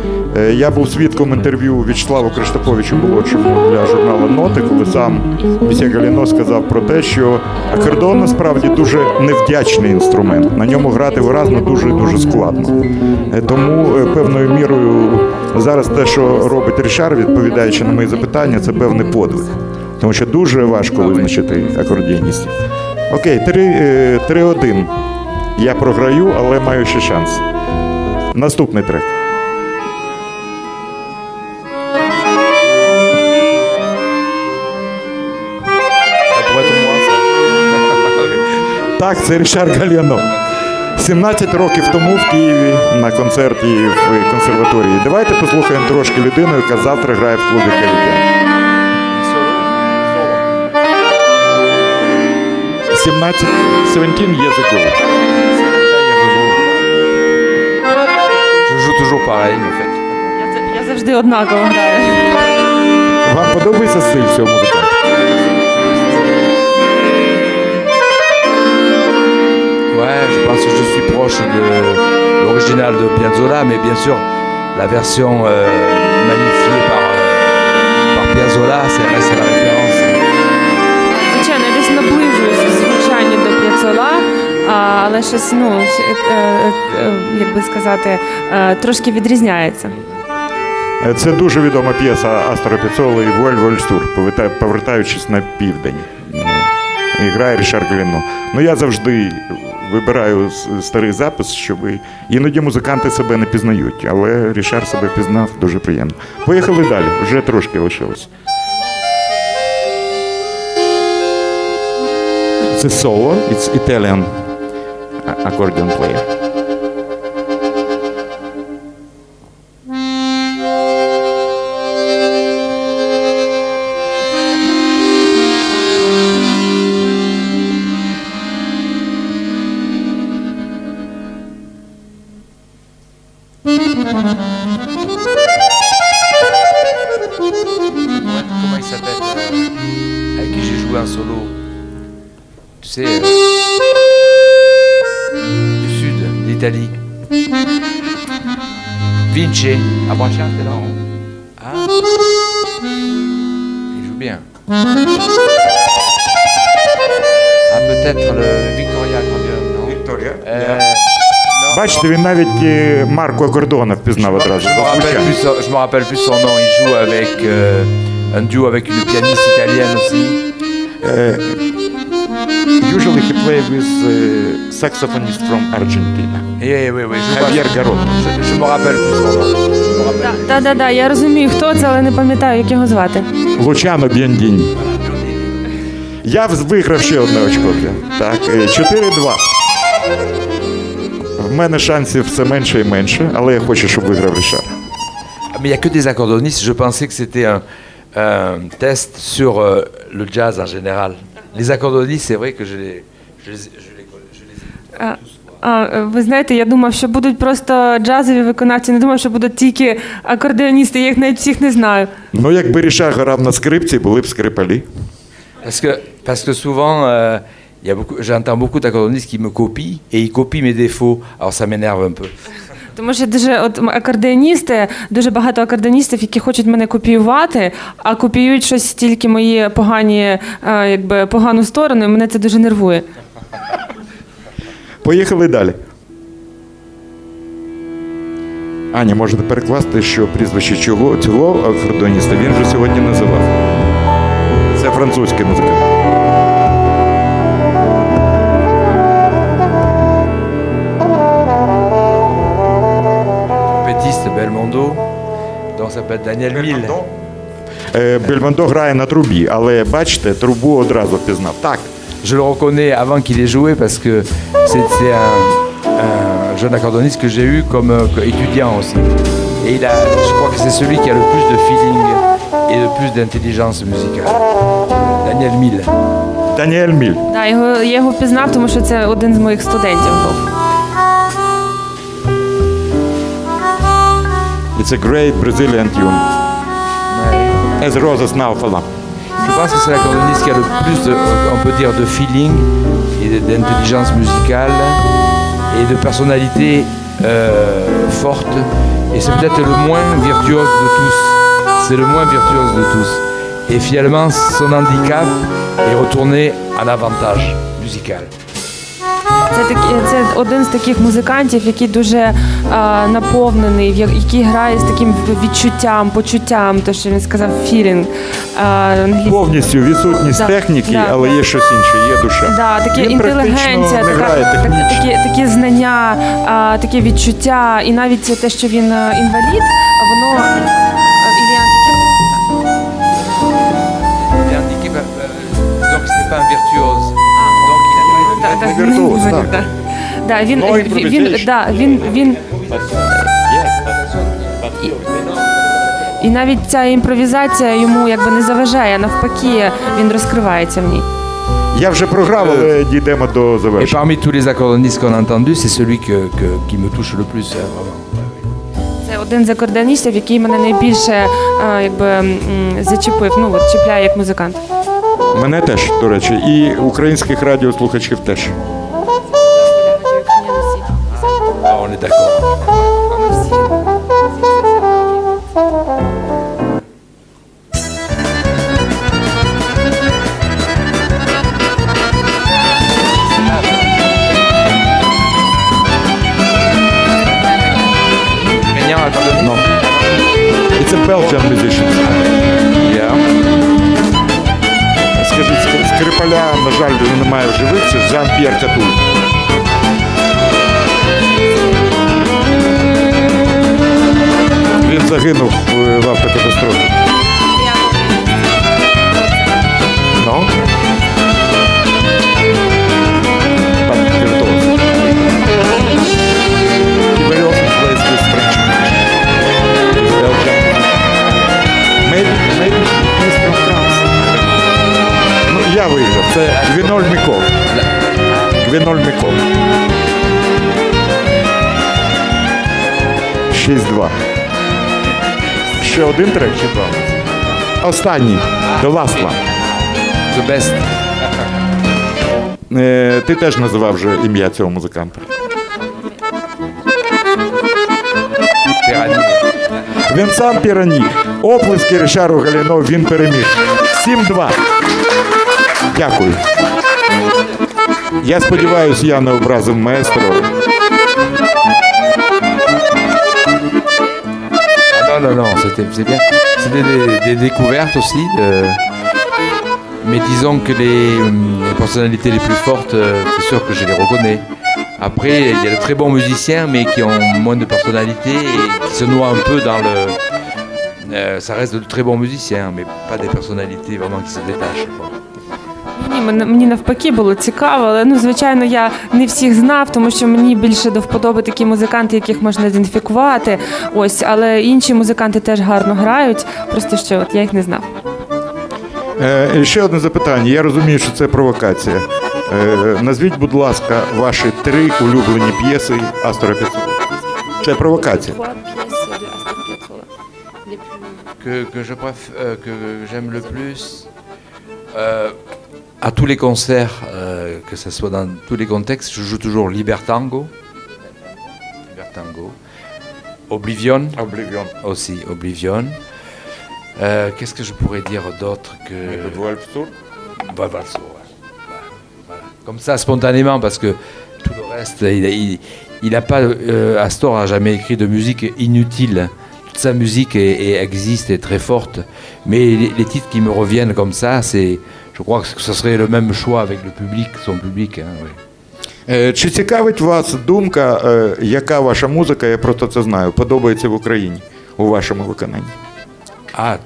Я був свідком інтерв'ю В'ячеславу Криштаповичу молодшому для журналу Ноти, коли сам Місія Галіно сказав про те, що акордеон насправді дуже невдячний інструмент. На ньому грати виразно дуже дуже складно. Тому певною мірою зараз те, що робить Рішар, відповідаючи на мої запитання, це певний подвиг. Тому що дуже важко визначити акордіоністів. Окей, 3, е, 3-1. Я програю, але маю ще шанс. Наступний трек. Так, це Рішар Гальяно. 17 років тому в Києві на концерті в консерваторії. Давайте послухаємо трошки людину, яка завтра грає в клубі Карібіан. 17, 17 years ago. Je joue toujours pareil, en fait. Я, за- я завжди однаково граю. Вам подобається стиль цього музиканта? Ouais, je pense que je suis proche de l'original de Piazzolla, mais bien sûr, la version euh, magnifiée par, euh, par Piazzolla, c'est reste la звучанні до п'яцола, а, але щось, ну, ще, е, е, як би сказати, е, трошки відрізняється. Е, Це дуже відома п'єса Астора Піцоли і Вуель Вольстур, повертаючись на південь. Е, І грає Рішар Галіно. Ну я завжди вибираю старий запис, щоб іноді музиканти себе не пізнають, але Рішар себе пізнав дуже приємно. Поїхали далі, вже трошки лишилось. Se solo, it's Italian accordion player. Comment il s'appelle Avec qui j'ai joué solo Tu sais, euh, du sud, d'Italie. Vinci. Ah, Branciante, là Ah Il joue bien. Ah, peut-être le Victoria Accordion, non Euh, non, Бачите, він навіть е, марку акордеона впізнав одразу. Je me, за rappelle звучанням. plus, son- je me rappelle plus son nom. Il joue avec euh, un duo avec une pianiste italienne aussi. Uh, Usually he play with uh, saxophonist from Argentina. Eh, oui, oui, je, Javier Garot. je, je me rappelle plus son nom. Je me rappelle. Так, да, да, я розумію, хто це, але не пам'ятаю, як його звати. Лучано Бєндінь. Я вз- виграв ще одне очко. Так, е, 4-2. В мене шансів все менше і менше, але я хочу, щоб виграв Рішар. Ah, Mais il n'y a que des accordonnistes. Je pensais que c'était un, un test sur euh, le jazz en général. Les accordonnistes, c'est vrai que je les, je les, je les, je les А, а, ви знаєте, я думав, що будуть просто джазові виконавці, не думав, що будуть тільки акордеоністи, я їх навіть всіх не знаю. Ну, якби Рішар грав на скрипці, були б скрипалі. Parce que, parce que souvent, euh, y a beaucoup, j'entends beaucoup d'accordonnistes qui me copient et ils copient mes défauts. Alors ça m'énerve un peu. Тому що дуже от акордеоністи, дуже багато акордеоністів, які хочуть мене копіювати, а копіюють щось тільки мої погані, е, якби погану сторону, і мене це дуже нервує. Поїхали далі. Аня, можете перекласти, що прізвище чого, цього акордоніста він вже сьогодні називав. Це французький музикант. Belmondo, donc ça s'appelle Daniel Mille. Е, Бельмондо грає на трубі, але бачите, трубу одразу впізнав. Так, Je le reconnais avant qu'il ait joué parce que c'est c'est un, un jeune accordoniste que j'ai eu comme euh, étudiant aussi. Et il a, je crois que c'est celui qui a le plus de feeling et le plus d'intelligence musicale. Daniel Mille. Даніель Міль. Да, його, я його впізнав, тому що це один з моїх студентів був. It's a great Brazilian tune. Ouais. As Roses Now Fall. Je pense que c'est l'accordoniste qui a le plus, de, on peut dire, de feeling et de- d'intelligence musicale et de personnalité euh, forte. Et c'est peut-être le moins virtuose de tous. C'est le moins virtuose de tous. Et finalement, son handicap est retourné en avantage musical. Це такі, це один з таких музикантів, який дуже е, наповнений, в який грає з таким відчуттям, почуттям, то що він сказав філінг. Е. Повністю відсутність Да, техніки, да, але да. є щось інше, є душа. Да, таке Він інтелігенція, не така, так- такі, такі знання, а, таке відчуття, і навіть те, що він е, інвалід, воно pas virtuose. Donc il a Да, да, він, він, він, да, він, він, і навіть ця імпровізація йому якби не заважає, навпаки, він розкривається в ній. Я вже програв, але дійдемо до Et завершення. parmi tous les accordonistes qu'on a entendus, c'est celui que, que- qui me touche le plus, vraiment. Це один з акордеоністів, який мене найбільше е, якби, м, зачепив, ну от чіпляє як музикант. Мене теж, до речі, і українських радіослухачів теж. Ah, on est d'accord. Це Жан-П'єр Він загинув в, в автокатастрофі. Один трек чи два? Останній. The last one. The best. Е, ти теж називав вже ім'я цього музиканта. Вінсан Пірані. Оплески Ришару Галіно, він переміг. 7-2. Дякую. Я сподіваюся, я не образив маестро. Non, non, c'était bien. C'était des, découvertes aussi. de- Mais disons que les, personnalités les plus fortes, euh, c'est sûr que je les reconnais. Après, il y a de très bons musiciens, mais qui ont moins de personnalité et qui se noient un peu dans le. Euh, ça reste de très bons musiciens, mais pas des personnalités vraiment qui se détachent. Мені навпаки було цікаво, але ну звичайно я не всіх знав, тому що мені більше до вподоби такі музиканти, яких можна ідентифікувати. Ось, але інші музиканти теж гарно грають. Просто що от я їх не знав. Е, ще одне запитання. Я розумію, що це провокація. Е, назвіть, будь ласка, ваші три улюблені п'єси Астора Піццола. Це провокація. que, que je préfère, euh, que j'aime le plus euh, à tous les concerts, euh, que ce soit dans tous les contextes, je joue toujours Libertango, Libertango, Oblivion Oblivion. aussi, Oblivion. Euh, Qu'est-ce que je pourrais dire d'autre que Bah. Voilà. Comme ça, spontanément, parce que tout le reste, il, il, il a pas, euh, Astor a jamais écrit de musique inutile Toute sa musique est, est- existe, est très forte. Mais les, les titres qui me reviennent comme ça, c'est, je crois que ce serait le même choix avec le public, son public. hein, oui. Е, Чи цікавить вас думка, е, яка ваша музика, я просто це знаю, подобається в Україні у вашому виконанні? Ah,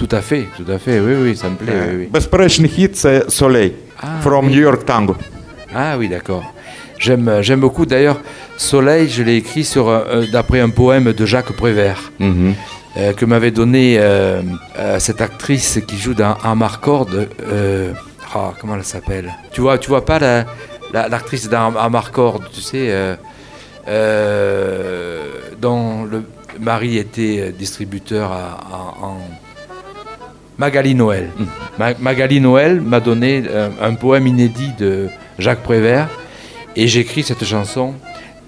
tout à fait, tout à fait, oui, oui, ça me plaît. Е, oui, oui. Безперечний хіт це Солей А, from New York Tango. Ah oui, d'accord. J'aime, j'aime beaucoup. D'ailleurs, Soleil, je l'ai écrit sur, un- euh, d'après un poème de Jacques Prévert. euh, que m'avait donné euh, euh, cette actrice qui joue dans Amarcord. Euh, ah, comment elle s'appelle? Tu vois, tu vois pas la, la- l'actrice dans Amarcord, tu sais, euh, euh, dont le mari était distributeur en Magali Noël. Ma- Magali Noël m'a donné euh, un poème inédit de Jacques Prévert et j'écris cette chanson.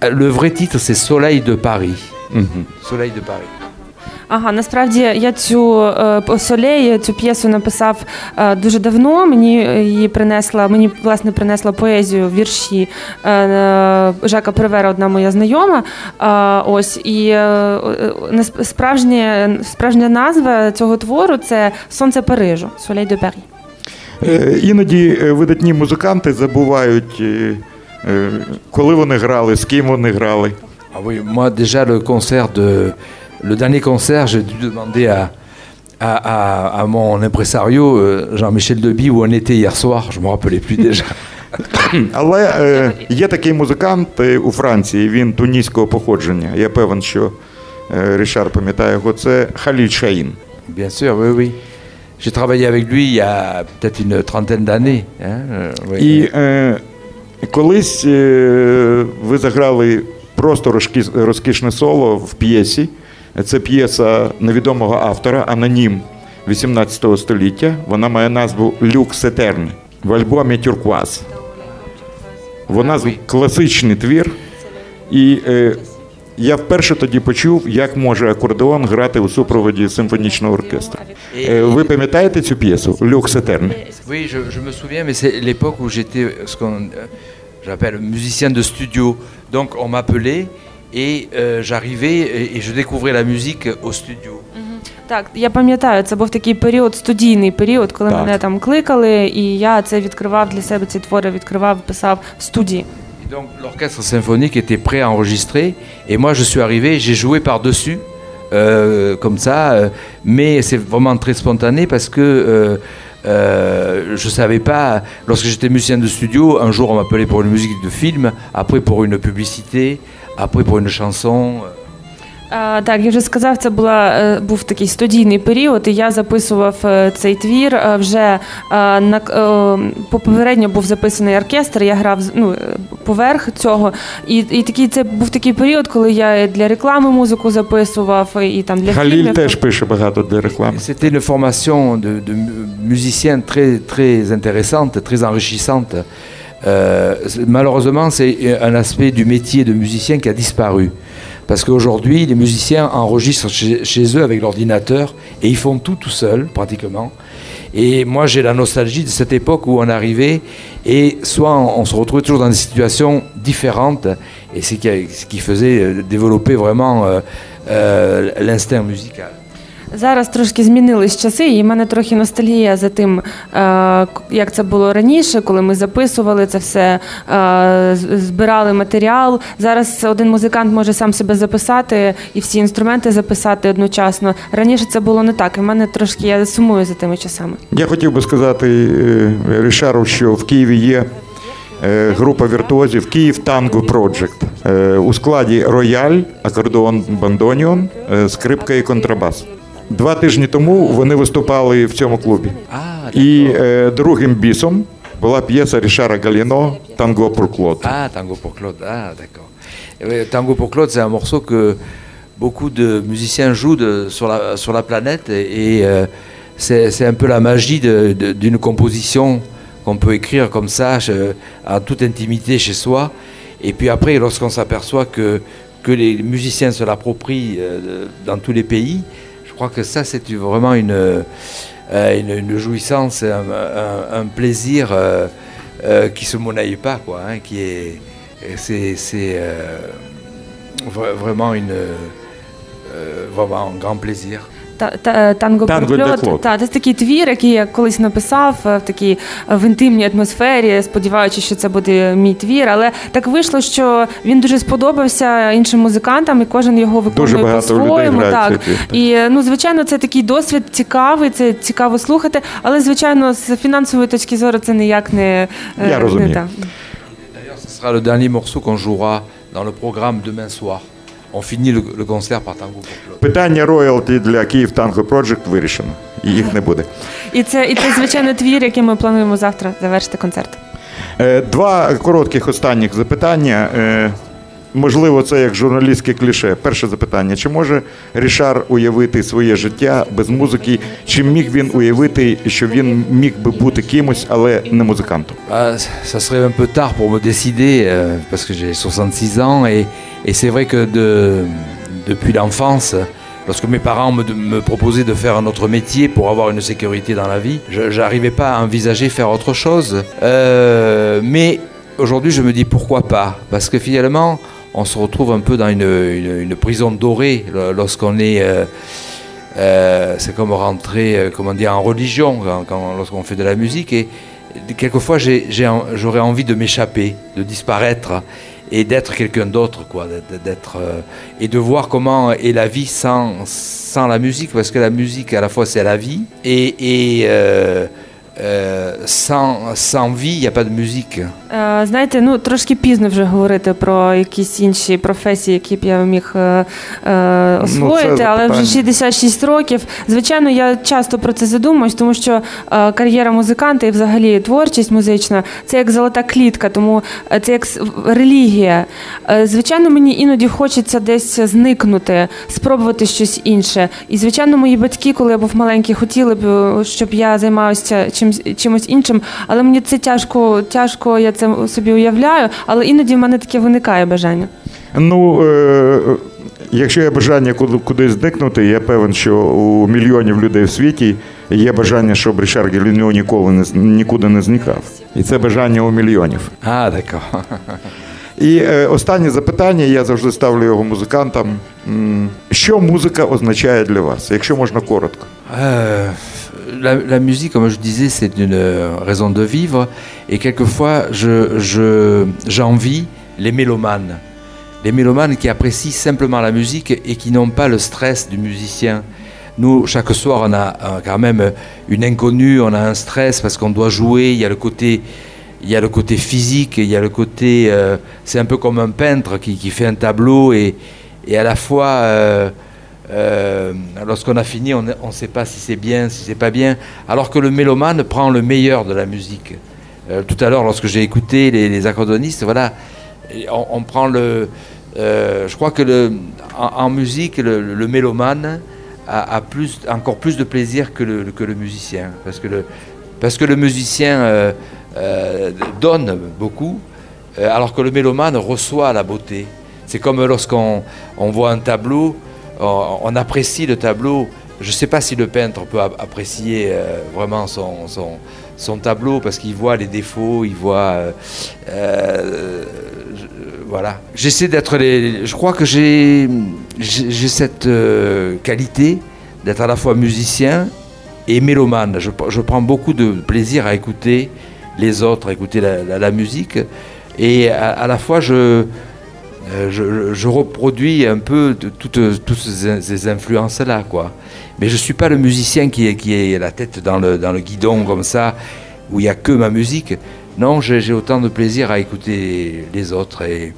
Le vrai titre, c'est Soleil de Paris. Soleil de Paris. Ага, насправді я цю е, солей, цю п'єсу написав е, дуже давно. Мені її принесла, мені власне принесла поезію вірші е, е, Жака Привера, одна моя знайома. Е, ось і е, е, справжня назва цього твору це Сонце Парижу, Солей де Парі. Е, Іноді е, видатні музиканти забувають, е, е, коли вони грали, з ким вони грали. Ah oui, moi déjà le concert de le dernier concert, j'ai dû demander à à, à- à mon impresario euh, Jean-Michel Deby où on était hier soir. Je me rappelais plus déjà. Але е, є такий музикант е, у Франції, він туніського походження. Я певен, що е, Рішар пам'ятає його. Це Халід Шаїн. Bien sûr, oui, oui. J'ai travaillé avec lui il y a peut-être une trentaine d'années. hein, euh, oui. І е, колись е, ви заграли просто розкішне соло в п'єсі. Це п'єса невідомого автора, анонім 18 століття. Вона має назву Люк Сетерн в альбомі Тюркваз. Вона класичний твір. І е, я вперше тоді почув, як може акордеон грати у супроводі симфонічного оркестру. Е, ви пам'ятаєте цю п'єсу Люк Сетерн? Oui, je, je me souviens, mais c'est l'époque où j'étais ce qu'on euh, j'appelle musicien de studio. Donc on m'appelait et euh, j'arrivais et je découvrais la musique au studio. Так, я пам'ятаю, це був такий період, студійний період, коли Так. мене там кликали, і я це відкривав для себе ці твори, відкривав, писав в студії. Donc l'orchestre symphonique était prêt à enregistrer et moi je suis arrivé, j'ai joué par-dessus euh, comme ça, euh, mais c'est vraiment très spontané parce que euh, euh, je savais pas, lorsque j'étais musicien de studio, un jour on m'appelait pour une musique de film, après pour une publicité, après pour une chanson. Е, Так, я вже сказав, це була е, був такий студійний період, і я записував е, цей твір. е, Вже на попередньо був записаний оркестр. Я грав ну, поверх цього. І, і такий це був такий період, коли я для реклами музику записував, і там для Халіль фільмів. теж пише багато для реклами. C'était une formation de, de mu- musicien très, très intéressante, très enrichissante. Euh, malheureusement, c'est un aspect du métier de musicien qui a disparu. Parce qu'aujourd'hui, les musiciens enregistrent chez, eux avec l'ordinateur et ils font tout tout seuls, pratiquement. Et moi, j'ai la nostalgie de cette époque où on arrivait et soit on, se retrouvait toujours dans des situations différentes et c'est ce qui faisait euh, développer vraiment euh, euh, l'instinct musical. Зараз трошки змінились часи, і в мене трохи ностальгія за тим, е, як це було раніше, коли ми записували це все, е, збирали матеріал. Зараз один музикант може сам себе записати і всі інструменти записати одночасно. Раніше це було не так. І в мене трошки я сумую за тими часами. Я хотів би сказати е, Рішару, що в Києві є група віртуозів Київ Танго е, у складі рояль, акордеон бандоніон, скрипка і контрабас. Два тижні тому вони виступали в цьому клубі. Ah, І е, другим бісом була п'єса Рішара Галіно Танго pour Claude». Ah, Tango pour Claude. Ah, d'accord. Eh oui, Tango pour Claude, c'est un morceau que beaucoup de musiciens jouent de- sur, la, sur la planète et, et, euh, c'est c'est un peu la magie de- de- d'une composition qu'on peut écrire comme ça, je- en toute intimité chez soi. Et puis après, lorsqu'on s'aperçoit que, que les musiciens se l'approprient euh, de- dans tous les pays, je crois que ça, c'est vraiment une, euh, une, une jouissance, un, plaisir euh, euh, qui se monnaie pas, quoi, hein, qui est, c'est, c'est vra- vraiment une, vraiment un grand plaisir. Та, та, танго Танго про для Та, це такий твір, який я колись написав е, в такій е, в інтимній атмосфері, сподіваючись, що це буде мій твір. Але так вийшло, що він дуже сподобався іншим музикантам, і кожен його виконує Дуже багато по-своєму. Так. І ну, звичайно, це такий досвід цікавий, це цікаво слухати. Але звичайно, з фінансової точки зору це ніяк не, е, Я розумію. D'ailleurs, ce sera le dernier morceau qu'on jouera dans le programme demain soir. On finit le, le concert par Tango. Питання роялті для Київ Танго Project вирішено. І їх не буде. І це, і це звичайно твір, який ми плануємо завтра завершити концерт. Е, Два коротких останніх запитання. Е, Можливо, це як журналістське кліше. Перше запитання: чи може Рішар уявити своє життя без музики? Чи міг він уявити, що він міг би бути кимось, але не музикантом? Ça serait un peu tard pour me décider euh, parce que j'ai 66 ans et, et c'est vrai que de, depuis l'enfance, lorsque mes parents me, proposaient de faire un autre métier pour avoir une sécurité dans la vie, je n'arrivais pas à envisager faire autre chose. Euh, mais aujourd'hui, je me dis pourquoi pas? Parce que finalement, on se retrouve un peu dans une, prison dorée lo- lorsqu'on est. euh, euh, c'est comme rentrer, comment dire, en religion lorsqu'on fait de la musique. Et quelquefois, j'aurais envie de m'échapper, de disparaître et d'être quelqu'un d'autre, quoi, euh, et de voir comment est la vie sans la musique, parce que la musique à la fois c'est la vie et, et euh, euh, sans sans vie, il n'y a pas de musique. Е, Знаєте, ну трошки пізно вже говорити про якісь інші професії, які б я міг е, е, освоїти, це але вже 66 років. Звичайно, я часто про це задумуюсь, тому що е, кар'єра музиканта і взагалі творчість музична це як золота клітка, тому е, це як релігія. Е, Звичайно, мені іноді хочеться десь зникнути, спробувати щось інше. І звичайно, мої батьки, коли я був маленький, хотіли б, щоб я займалася чимсь чимось іншим, але мені це тяжко, тяжко, я це собі уявляю, але іноді в мене таке виникає бажання. Ну, е, якщо є бажання кудись зникнути, я певен, що у мільйонів людей в світі є бажання, щоб Рішар Геліно ніколи не нікуди не зникав. І це бажання у мільйонів. Ah d'accord. І е, останнє запитання, я завжди ставлю його музикантам. М, Що музика означає для вас, якщо можна коротко? Euh, la, musique, comme je disais, c'est une euh, raison de vivre. Et quelquefois, je, je- j'envie les mélomanes. Les mélomanes qui apprécient simplement la musique et qui n'ont pas le stress du musicien. Nous, chaque soir, on a euh, quand même une inconnue, on a un stress parce qu'on doit jouer. Il y a le côté, physique, il y a le côté. euh, c'est un peu comme un peintre qui, fait un tableau et, à la fois. Euh, lorsqu'on a fini, on ne sait pas si c'est bien, si c'est pas bien. Alors que le mélomane prend le meilleur de la musique. Euh, tout à l'heure, lorsque j'ai écouté les, les accordonnistes, voilà, on, prend le. euh, je crois que en, musique, le, mélomane a, plus, encore plus de plaisir que le, musicien, parce que le, parce que le musicien donne beaucoup, alors que le mélomane reçoit la beauté. C'est comme lorsqu'on on voit un tableau, on, apprécie le tableau. Je ne sais pas si le peintre peut ap- apprécier euh, vraiment son, tableau parce qu'il voit les défauts, il voit. euh, euh, voilà. J'essaie d'être. Je crois que j'ai cette qualité d'être à la fois musicien et mélomane. Je, prends beaucoup de plaisir à écouter les autres, à écouter la, musique. Et à, la fois, je, je, je reproduis un peu toutes, ces, ces influences-là. quoi. Mais je ne suis pas le musicien qui est, la tête dans le, guidon comme ça, où il n'y a que ma musique. Non, j'ai autant de plaisir à écouter les autres. Et,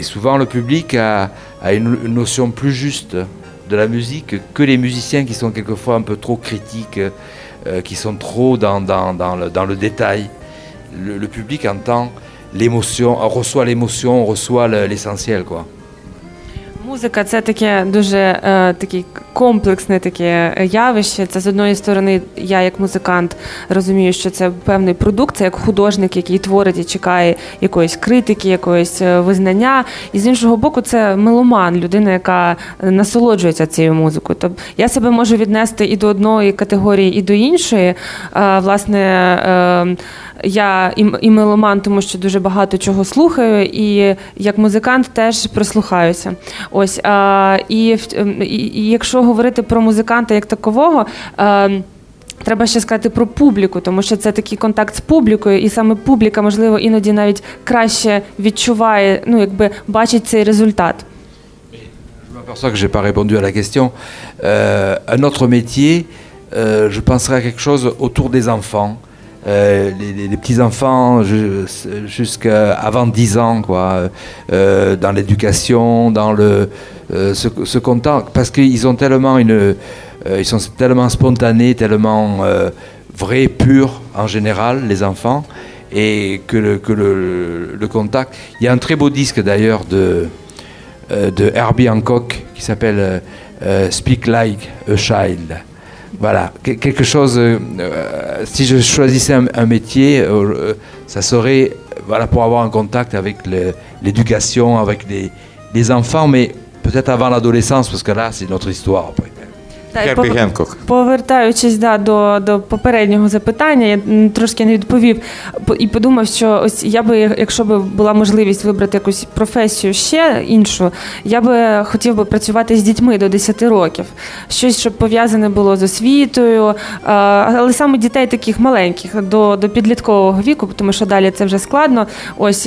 souvent, le public a, a une, notion plus juste de la musique que les musiciens qui sont quelquefois un peu trop critiques, euh, qui sont trop dans, le, détail. Le public entend l'émotion, reçoit l'émotion, reçoit l'essentiel. quoi. Музика це таке дуже е, такий комплексне таке явище. Це з одної сторони, я як музикант розумію, що це певний продукт, це як художник, який творить і чекає якоїсь критики, якоїсь визнання. І з іншого боку, це меломан, людина, яка насолоджується цією музикою. Тобто я себе можу віднести і до одної категорії, і до іншої. Е, власне, е, я і, і меломан, тому що дуже багато чого слухаю, і як музикант теж прислухаюся. Ось а, і, і, і якщо говорити про музиканта як такового. А, Треба ще сказати про публіку, тому що це такий контакт з публікою, і саме публіка, можливо, іноді навіть краще відчуває, ну якби бачить цей результат. Je m'aperçois que je n'ai pas répondu à la question. Euh, un autre métier, euh, je penserais à quelque chose autour des enfants. Euh, les, petits-enfants jusqu'à avant 10 ans, quoi, euh, dans l'éducation, dans le, euh, ce, contact, parce qu'ils ont tellement une, ils sont tellement spontanés, tellement vrais, purs en général, les enfants, et que le, que le contact. Il y a un très beau disque d'ailleurs de, de Herbie Hancock qui s'appelle Speak Like a Child. Voilà, quelque chose. Euh, si je choisissais un, un métier, euh, ça serait voilà, pour avoir un contact avec l'éducation, avec les, les, enfants, mais peut-être avant l'adolescence, parce que là, c'est notre histoire après. Гербі Генкок. Повертаючись да, до до попереднього запитання, я трошки не відповів і подумав, що ось я би, якщо б була можливість вибрати якусь професію ще іншу, я би хотів би працювати з дітьми до 10 років. Щось, щоб пов'язане було з освітою, але саме дітей таких маленьких до до підліткового віку, тому що далі це вже складно. Ось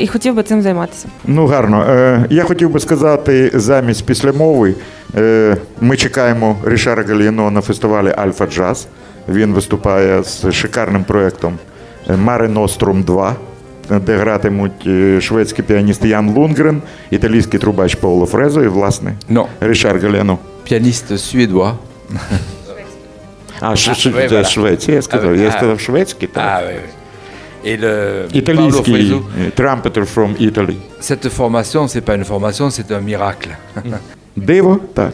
і хотів би цим займатися. Ну гарно. Я хотів би сказати замість післямови. Ми чекаємо Рішара Галіно на фестивалі Альфа Джаз. Він виступає з шикарним проєктом Маре Нострум 2, де гратимуть шведський піаніст Ян Лунгрен, італійський трубач Пауло Фрезо і, власне, no. Рішар Галіно. Піаніст suédois. А, oui. Швеція, я сказав. Я сказав шведський, так? Et trumpeter from Italy. Cette formation, c'est pas une formation, c'est un miracle. Диво, так.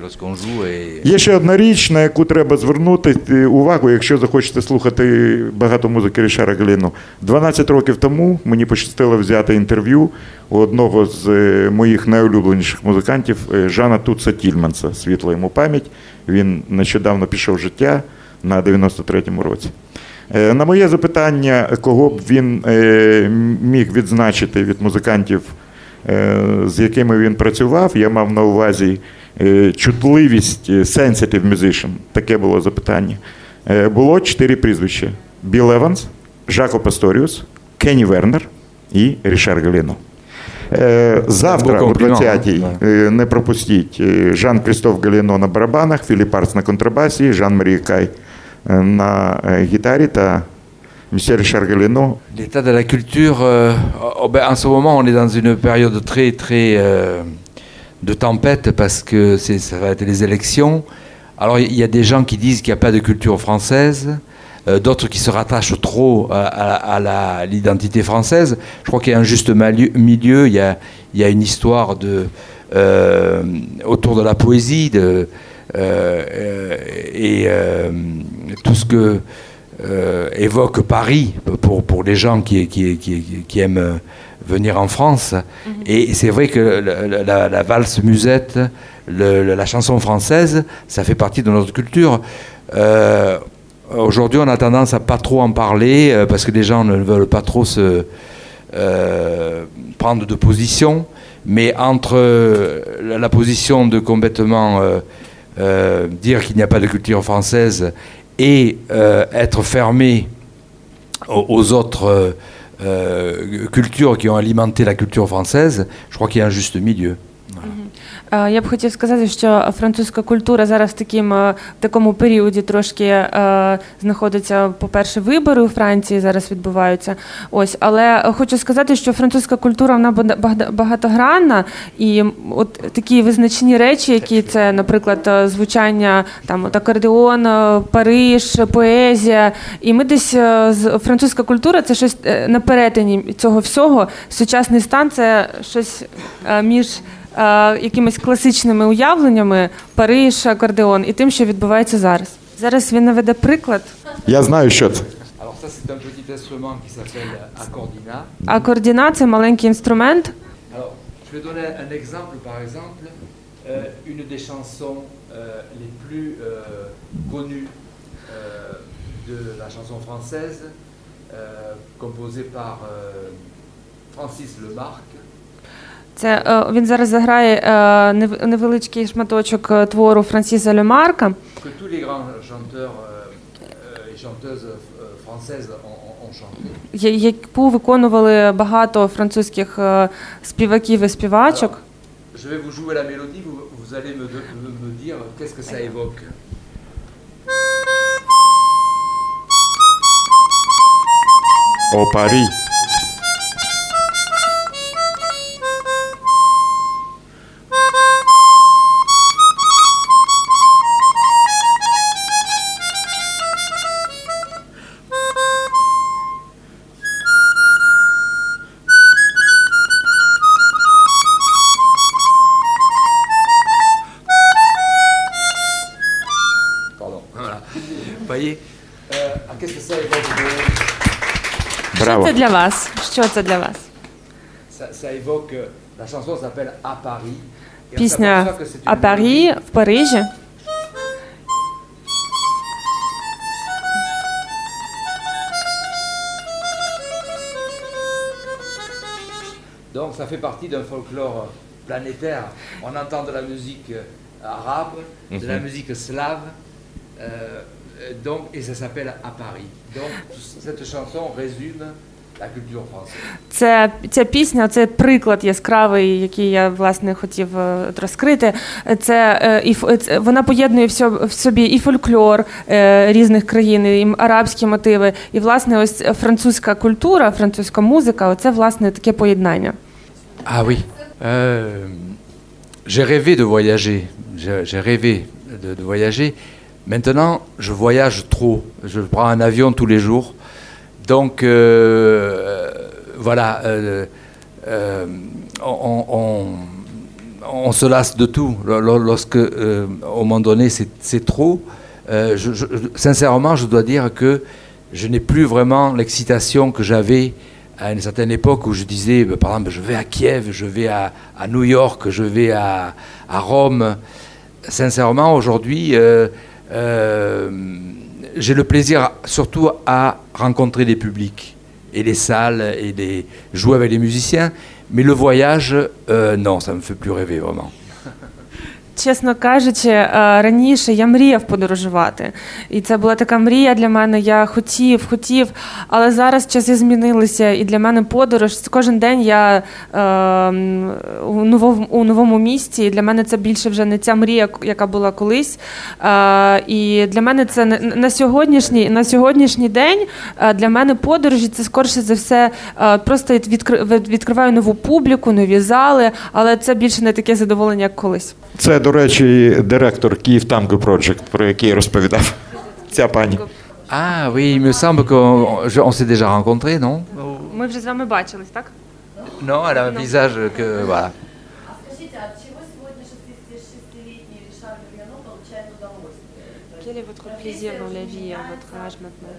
Lorsqu'on joue. Et... Є ще одна річ, на яку треба звернути увагу, якщо захочете слухати багато музики Рішара Галіну. 12 років тому мені пощастило взяти інтерв'ю у одного з моїх найулюбленіших музикантів Жана Туца Тільманса, світла йому пам'ять. Він нещодавно пішов в життя на 93-му році. На моє запитання, кого б він міг відзначити від музикантів з якими він працював, я мав на увазі чутливість sensitive musician, таке було запитання. Було чотири прізвища: Біл Еванс, Жако Пасторіус, Кенні Вернер і Рішар Гальяно. Завтра о 20-й не пропустіть Жан Крістоф Гальяно на барабанах, Філіп Арц на контрабасі, Жан Марія Кай на гітарі та Monsieur Richard Galliano. L'état de la culture, euh, oh ben, en ce moment, on est dans une période très, très euh, de tempête parce que ça va être les élections. Alors, il y a des gens qui disent qu'il n'y a pas de culture française, euh, d'autres qui se rattachent trop à, l'identité française. Je crois qu'il y a un juste milieu, il y a, une histoire de, autour de la poésie et tout ce que euh, évoque Paris pour, pour les gens qui, qui, qui, qui aiment venir en France. -hmm. Et c'est vrai que la, la, la valse musette, le, la chanson française, ça fait partie de notre culture. Euh, Aujourd'hui, on a tendance à pas trop en parler euh, parce que les gens ne veulent pas trop se euh, prendre de position. Mais entre euh, la, la position de complètement euh, euh, dire qu'il n'y a pas de culture française et euh, être fermé aux, autres euh, euh, cultures qui ont alimenté la culture française, je crois qu'il y a un juste milieu. Е, Я б хотів сказати, що французька культура зараз в таким, е, в такому періоді трошки е, знаходиться, по-перше, вибори у Франції зараз відбуваються. Ось, але хочу сказати, що французька культура вона багатогранна, і от такі визначні речі, які це, наприклад, звучання там от акордеон, Париж, поезія. І ми десь з французька культура це щось на перетині цього всього. Сучасний стан це щось між якимись класичними уявленнями Париж, акордеон і тим, що відбувається зараз. Зараз він наведе приклад. Я знаю, що це. Акордіна це маленький інструмент. Je vais donner un exemple par exemple, euh, une des chansons euh, les plus euh, connues euh, de la chanson française, euh, composée par euh, Francis Lemarque. Це е, він зараз заграє е, нев- невеличкий шматочок е, твору Франсіса Лемарка. euh, euh, euh, яку виконували багато французьких е, співаків і співачок. Je vais vous jouer la mélodie, vous, vous allez me, de- me- me dire qu'est-ce que ça évoque. О, Парі. для вас? Що це для вас? ça, ça évoque. euh, La chanson s'appelle À Paris. Et on Пісня s'aperçoit que c'est une А Парі в Парижі. Donc ça fait partie d'un folklore planétaire. On entend de la musique euh, arabe, de la musique slave, euh, euh, donc, et ça s'appelle À Paris. Donc tout- cette chanson résume la culture française. Це ця пісня, це приклад яскравий, який я власне хотів е, розкрити. Це е, і вона поєднує все в собі і фольклор е, різних країн, і арабські мотиви, і власне ось французька культура, французька музика. Оце власне таке поєднання. Ah oui. Euh, j'ai rêvé de voyager. J'ai j'ai rêvé de, de voyager. Maintenant, je voyage trop. Je prends un avion tous les jours. Donc, euh, voilà. euh, euh, on, se lasse de tout. Lo- lo- Lorsque, au moment donné, c'est trop. sincèrement, je dois dire que je n'ai plus vraiment l'excitation que j'avais à une certaine époque où je disais, bah, par exemple, je vais à Kiev, je vais à, New York, je vais à, Rome. Sincèrement, aujourd'hui, j'ai le plaisir surtout à rencontrer les publics et les salles et les, jouer avec les musiciens. Mais le voyage, euh, non, ça me fait plus rêver vraiment. Чесно кажучи, е, раніше я мріяв подорожувати, і це була така мрія для мене. Я хотів, хотів, але зараз часи змінилися, і для мене подорож кожен день я е, у новому у новому місті. І для мене це більше вже не ця мрія, яка була колись. Е, і для мене це на- сьогоднішній на сьогоднішній день. е, Для мене подорожі це скорше за все е, просто відкри- відкриваю нову публіку, нові зали, але це більше не таке задоволення, як колись. Це, до речі, директор Київ Танго Project, про який розповідав ця пані. Ah oui, il me semble qu'on je- on s'est déjà rencontrés, non Ми вже з вами бачились, так? Non, elle a un visage que... Voilà. Скажите, от чего сегодня 66-летний Ришар Гальяно получает удовольствие? Quel est votre plaisir dans la vie à votre âge maintenant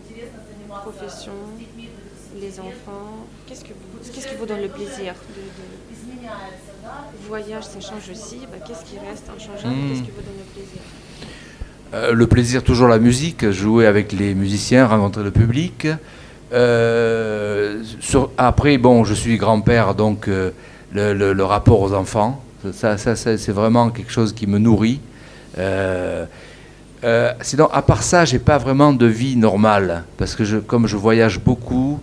Интересно заниматься Profession, с детьми, то есть les enfants Qu'est-ce que vous, qu'est-ce qui vous donne le plaisir de, de- изменяется, да? Voyage, ça change aussi. Bah, qu'est-ce qui reste inchangeable? Mm. Qu'est-ce qui vous donne le plaisir? Euh, le plaisir, toujours la musique, jouer avec les musiciens, rencontrer le public. Euh, sur- après, bon, je suis grand-père, donc euh, le, le- le rapport aux enfants. Ça, ça, ça, c'est vraiment quelque chose qui me nourrit. Sinon, à part ça, j'ai pas vraiment de vie normale parce que je, comme je voyage beaucoup,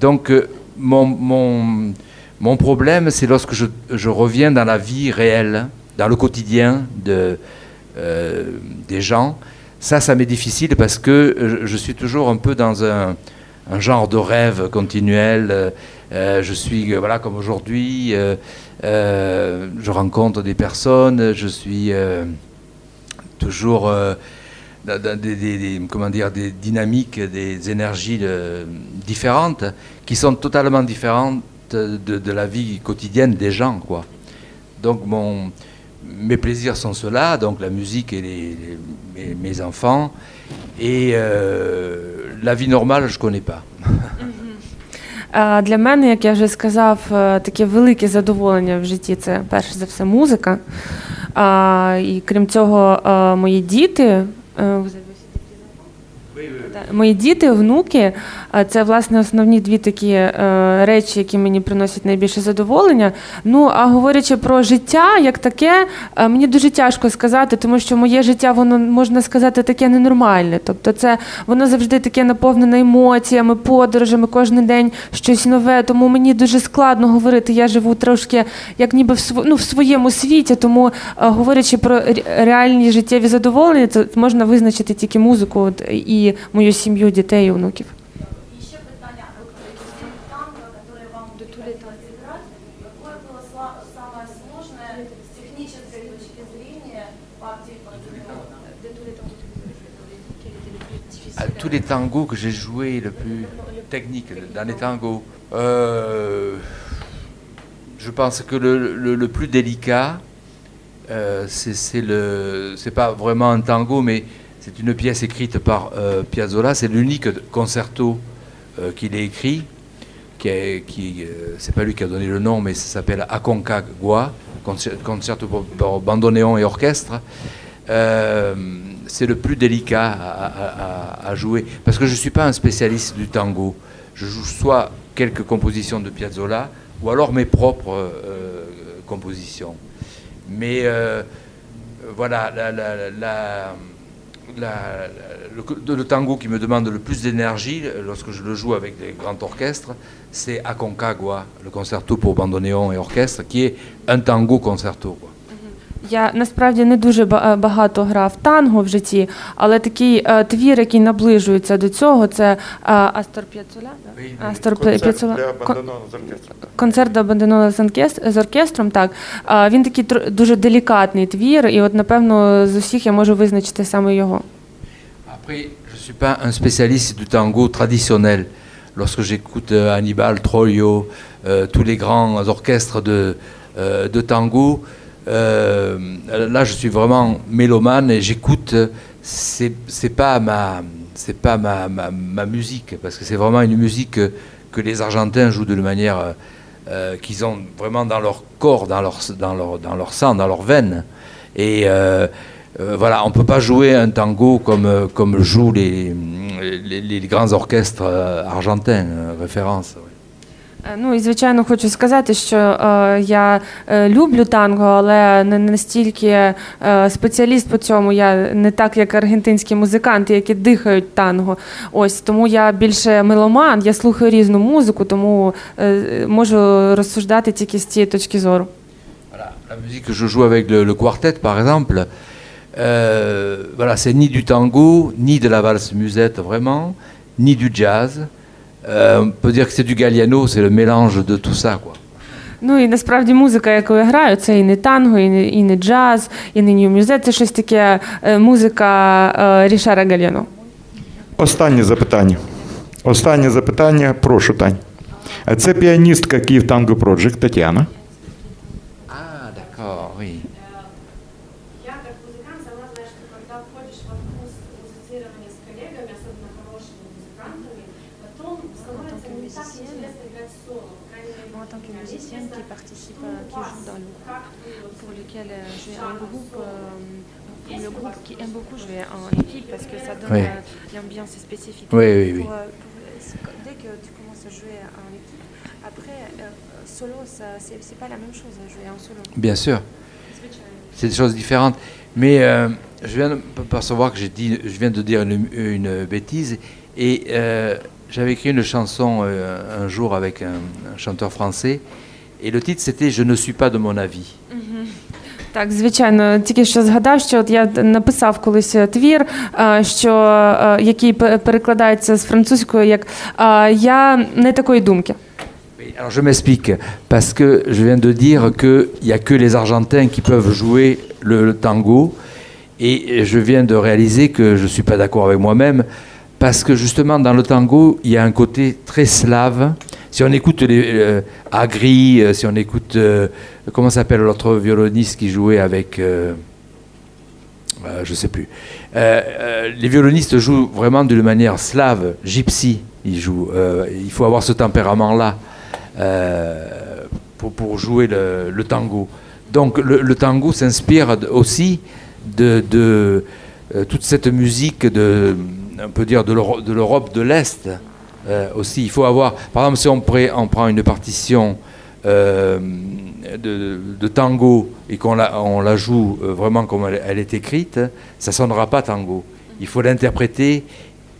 donc mon, mon, mon problème, c'est lorsque je, reviens dans la vie réelle, dans le quotidien euh, des gens. Ça, ça m'est difficile parce que je, je suis toujours un peu dans un, genre de rêve continuel. Euh, euh, je suis, euh, voilà, comme aujourd'hui, euh, euh, je rencontre des personnes, je suis euh, toujours euh, dans, des, comment dire, des dynamiques, des énergies euh, différentes qui sont totalement différentes de, de la vie quotidienne des gens, quoi. Donc mon, mes plaisirs sont ceux-là, donc la musique et les, les- mes, mes enfants. Et euh, la vie normale, je connais pas. Е, Для мене, як я вже сказав, е, таке велике задоволення в житті це перш за все музика. А, І крім цього, е, мої діти. Мої діти, внуки це власне основні дві такі е, речі, які мені приносять найбільше задоволення. Ну а говорячи про життя як таке, е, мені дуже тяжко сказати, тому що моє життя, воно можна сказати, таке ненормальне. Тобто, це воно завжди таке наповнене емоціями, подорожами, кожен день щось нове. Тому мені дуже складно говорити. Я живу трошки як ніби в ну, в своєму світі. Тому е, говорячи про реальні життєві задоволення, це можна визначити тільки музику от, і мою сім'ю, дітей і внуків. Еще питание. Вот из танго, которые вам приходилось играть, какое было сла- самое сложное с технической точки зрения партии À tous les tangos que j'ai joués, le plus technique dans les tangos, euh, je pense que le, le- le plus délicat, euh, c'est c'est le, c'est pas vraiment un tango, mais c'est une pièce écrite par euh, Piazzolla. C'est l'unique concerto euh, qu'il ait écrit. Qui, est- qui euh, c'est pas lui qui a donné le nom, mais ça s'appelle Aconcagua, concer- concerto pour, bandoneon et orchestre. Euh, c'est le plus délicat à, jouer parce que je ne suis pas un spécialiste du tango. Je joue soit quelques compositions de Piazzolla ou alors mes propres compositions. Mais voilà, la- le, tango qui me demande le plus d'énergie lorsque je le joue avec des grands orchestres, c'est Aconcagua, le concerto pour bandoneon et orchestre, qui est un tango concerto. Я насправді не дуже е, багато грав танго в житті, але такий е, твір, який наближується до цього, це е, Астор П'яцоля. да? Астор оркестром. Концерт до банденона з з оркестром, так. А, Він такий тр- дуже делікатний твір, і от, напевно, з усіх я можу визначити саме його. Après, je suis pas un spécialiste du tango traditionnel. Lorsque j'écoute euh, Hannibal, Trollio, euh, tous les grands orchestres de, euh, de tango, euh, là je suis vraiment mélomane et j'écoute. euh, C'est c'est pas ma c'est pas ma, ma, musique parce que c'est vraiment une musique que, les Argentins jouent d'une manière euh, euh, qu'ils ont vraiment dans leur corps, dans leur dans leur dans leur sang, dans leurs veines. Et euh, euh, voilà, on ne peut pas jouer un tango comme, euh, comme jouent les, les, grands orchestres euh, argentins, euh, référence. Е, Ну і звичайно хочу сказати, що е, я е, люблю танго, але не настільки е, спеціаліст по цьому. Я не так, як аргентинські музиканти, які дихають танго. Ось тому я більше меломан, я слухаю різну музику, тому е, можу розсуждати тільки з цієї точки зору. La musique que je joue avec le, le quartet, par exemple, euh, voilà, c'est ni du tango, ni de la valse musette vraiment, ni du jazz. Euh, on peut dire que c'est du Galliano, c'est le mélange de tout ça, quoi. Ну і насправді музика, яку я граю, це і не танго, і не, і не джаз, і не нью-мюзет, це щось таке е, музика е, Рішара Гальяно. Останнє запитання. Останнє запитання. Прошу, Тань. Це піаністка Київ Танго Проджект Тетяна. Donne Oui. l'ambiance spécifique. Oui, oui, oui. Pour, euh, pour- c'est- dès que tu commences à jouer en équipe. Après, euh, solo, c'est, c'est pas la même chose à jouer en solo. Bien sûr. C'est des choses différentes. Mais euh, je viens de percevoir que j'ai dit, je viens de dire une, une bêtise. Et euh, j'avais écrit une chanson euh, un jour avec un, un chanteur français. Et le titre c'était Je ne suis pas de mon avis. Так, звичайно, тільки що згадав, що от я написав колись е, твір, е, що, е, який пе- перекладається з французької як е, Я не такої думки. Oui, Alors je m'explique, parce que je viens de dire qu'il n'y a que les Argentins qui peuvent jouer le, le tango, et je viens de réaliser que je ne suis pas d'accord avec moi-même, parce que justement dans le tango, il y a un côté très slave. si on écoute les euh, Agri, euh, si on écoute, euh, comment s'appelle l'autre violoniste qui jouait avec... euh, je sais plus. Les violonistes jouent vraiment d'une manière slave, gypsy. Ils jouent. il faut avoir ce tempérament-là pour, jouer le, tango. Donc le, tango s'inspire aussi de, de, toute cette musique de, on peut dire de l'Europe de l'Est euh, aussi. Il faut avoir, par exemple, si on, on prend une partition euh, de, tango et qu'on la, on la joue euh, vraiment comme elle, est écrite, ça sonnera pas tango. Il faut l'interpréter.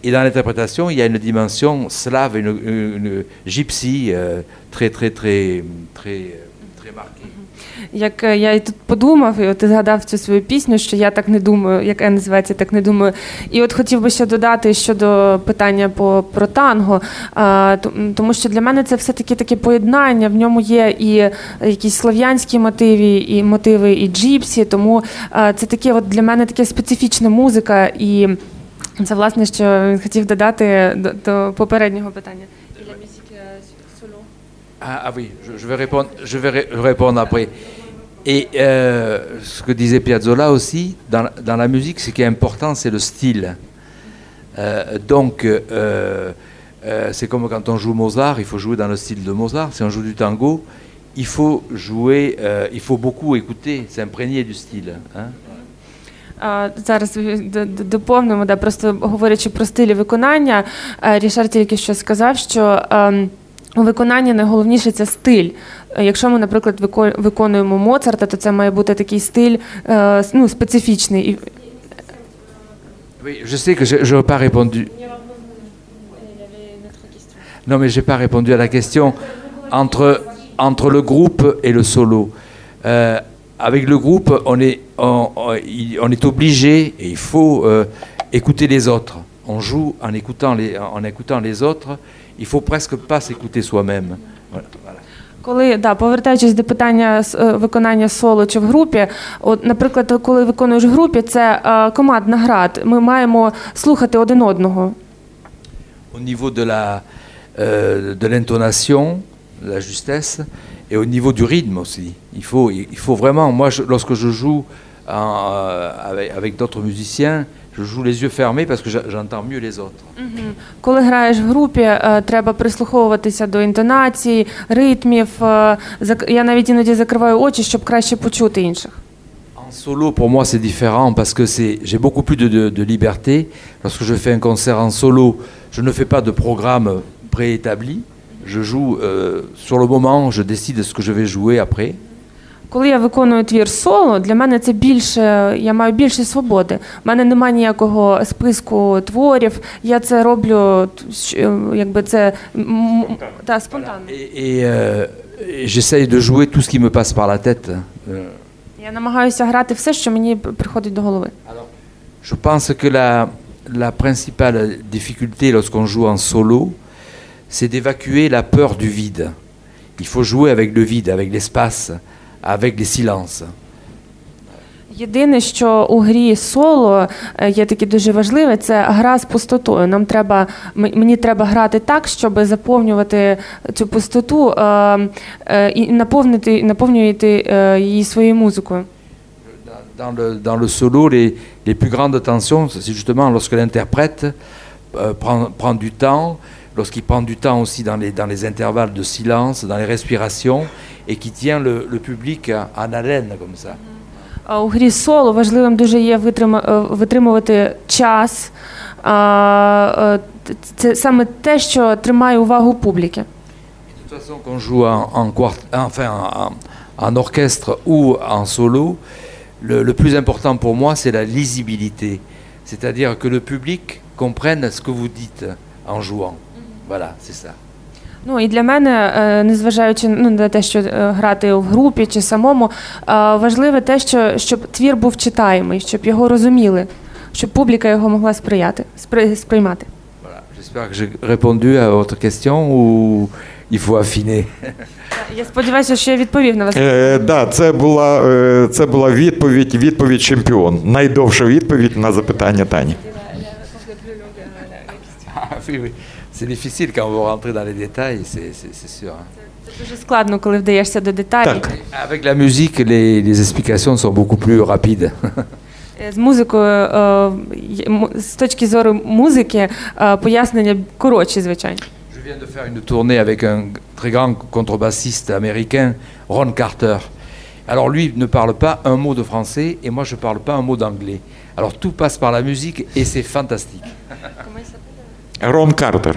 Et dans l'interprétation, il y a une dimension slave, une, une- gypsy très, très, très, très, très marquée. Як е, я і тут подумав, і от ти згадав цю свою пісню, що я так не думаю, яка називається так не думаю. І от хотів би ще додати щодо питання по про танго, а, тому що для мене це все таки таке поєднання. В ньому є і якісь слов'янські мотиви, і мотиви, і джіпсі. Тому а, це таке, от для мене таке специфічна музика, і це власне, що він хотів додати до, до попереднього питання. Ah, ah oui, je, je vais répondre, je vais ré- répondre après. Et euh, ce que disait Piazzolla aussi, dans, la- dans la musique, ce qui est important, c'est le style. Euh, donc, euh, euh, c'est comme quand on joue Mozart, il faut jouer dans le style de Mozart. Si on joue du tango, il faut jouer, euh, il faut beaucoup écouter, s'imprégner du style. hein. А, Зараз д- д- доповнимо, да, просто говорячи про стилі виконання, е, Рішар тільки що сказав, що ем, у виконанні найголовніше це стиль. Е, Якщо ми, наприклад, вико- виконуємо Моцарта, то це має бути такий стиль е, с- ну, специфічний. І Oui, je sais que je n'ai pas répondu. Non, mais je n'ai pas répondu à la question entre, entre le groupe et le solo. Euh, avec le groupe, on est, on, on- il- on est obligé et il faut euh, écouter les autres. On joue en écoutant les, en écoutant les autres. Il faut presque pas s'écouter soi-même. Voilà. Коли да, повертаючись до питання е, виконання соло чи в групі, от, наприклад, коли виконуєш в групі, це е, командна гра. Ми маємо слухати один одного. Au niveau de la euh, de l'intonation, la justesse, et au niveau du rythme aussi. Il faut, il faut vraiment. Moi, je- lorsque je joue en, euh, avec, avec d'autres musiciens, je joue les yeux fermés parce que j'a- j'entends mieux les autres. Коли граєш в групі, е, треба прислуховуватися до інтонації, ритмів. е, зак- Я навіть іноді закриваю очі, щоб краще почути інших. En solo, pour moi, c'est différent parce que c'est, j'ai beaucoup plus de, de- de liberté. Lorsque je fais un concert en solo, je ne fais pas de programme préétabli. Je joue euh, sur le moment, je décide ce que je vais jouer après. Коли я виконую твір соло, для мене це більше, я маю більше свободи. У мене немає ніякого списку творів. Я це роблю, т- щ- якби це м- м- та, спонтанно. Et, et, euh, et j'essaye de jouer tout ce qui me passe par la tête. Euh, Я намагаюся грати все, що мені п- приходить до голови. Je pense que la, la principale difficulté lorsqu'on joue en solo, c'est d'évacuer la peur du vide. Il faut jouer avec le vide, avec l'espace, avec les silences. Єдине, що у грі соло е, є таке дуже важливе, це гра з пустотою. Нам треба мені треба грати так, щоб заповнювати цю пустоту е, е, і наповнити наповнювати її своєю музикою. Dans le, dans le solo, les, les plus grandes tensions, c'est justement lorsque l'interprète euh, prend, prend du temps, lorsqu'il prend du temps aussi dans les, dans les intervalles de silence, dans les respirations, et qui tient le, le public en haleine comme ça. А У грі соло важливим дуже є витрима- е, витримувати час, а, е, це саме те, що тримає увагу публіки. De toute façon, qu'on joue en, en quart- enfin, en, en orchestre ou en solo, le, le plus important pour moi, c'est la lisibilité. C'est-à-dire que le public comprenne ce que vous dites en jouant. Voilà, c'est ça. Ну і для мене, е, незважаючи ну, на те, що е, грати в групі чи самому, е, важливе те, що щоб твір був читаємий, щоб його розуміли, щоб публіка його могла сприяти, спри- сприймати. Voilà. J'espère que j'ai répondu à votre question ou il faut affiner. Я сподіваюся, що я відповів на вас. Е, да, це була, е, це була відповідь, відповідь чемпіон. Найдовша відповідь на запитання Тані. Ah oui, oui. C'est difficile quand vous rentrez dans les détails, c'est c'est- c'est sûr. hein. Це дуже складно, коли вдаєшся до деталей. Так. Avec la musique, les, les explications sont beaucoup plus rapides. Е, З музикою, е, є- м- з точки зору музики, е, пояснення коротші, звичайно. Je viens de faire une tournée avec un très grand contrebassiste américain, Ron Carter. Alors lui ne parle pas un mot de français et moi je parle pas un mot d'anglais. Alors tout passe par la musique et c'est fantastique. Рон Картер.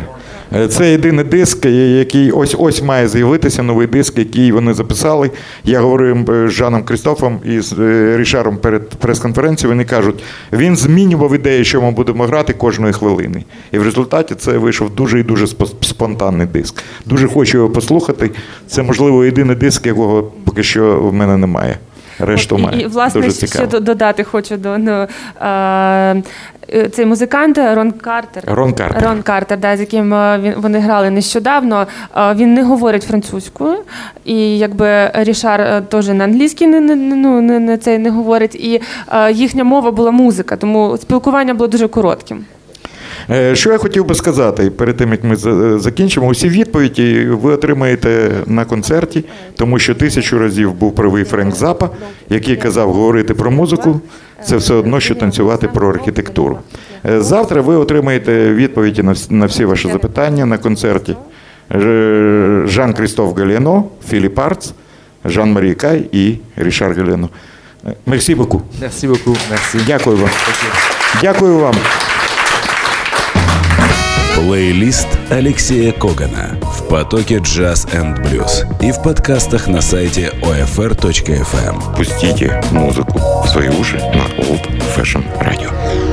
Е, Це єдиний диск, е, який ось ось має з'явитися новий диск, який вони записали. Я говорив е, з Жаном Крістофом і з Рішаром перед прес-конференцією. Вони кажуть, він змінював ідеї, що ми будемо грати кожної хвилини. І в результаті це вийшов дуже і дуже спо- спонтанний диск. Дуже хочу його послухати. Це, можливо, єдиний диск, якого поки що в мене немає. Решту От, має. і, і власне дуже ще додати хочу до ну, е, цей музикант Рон Картер. Рон Картер. Рон Картер, да, з яким е, він вони грали нещодавно. Е, Він не говорить французькою, і якби Рішар е, теж на англійській не, не, не- ну, не, не, це не говорить. І е, їхня мова була музика, тому спілкування було дуже коротким. Е, Що я хотів би сказати перед тим, як ми закінчимо, усі відповіді ви отримаєте на концерті, тому що тисячу разів був правий Френк Запа, який казав говорити про музику. Це все одно, що танцювати про архітектуру. Е, Завтра ви отримаєте відповіді на всі ваші запитання на концерті. Е, Жан Крістоф Галіно, Філіп Арц, Жан Марій Кай і Рішар Галіно. Е, Мерсі. Merci. Дякую вам. Дякую вам. Плейлист Алексея Когана в потоке Jazz and Blues и в подкастах на сайте OFR.FM. Пустите музыку в свои уши на Old Fashion Radio.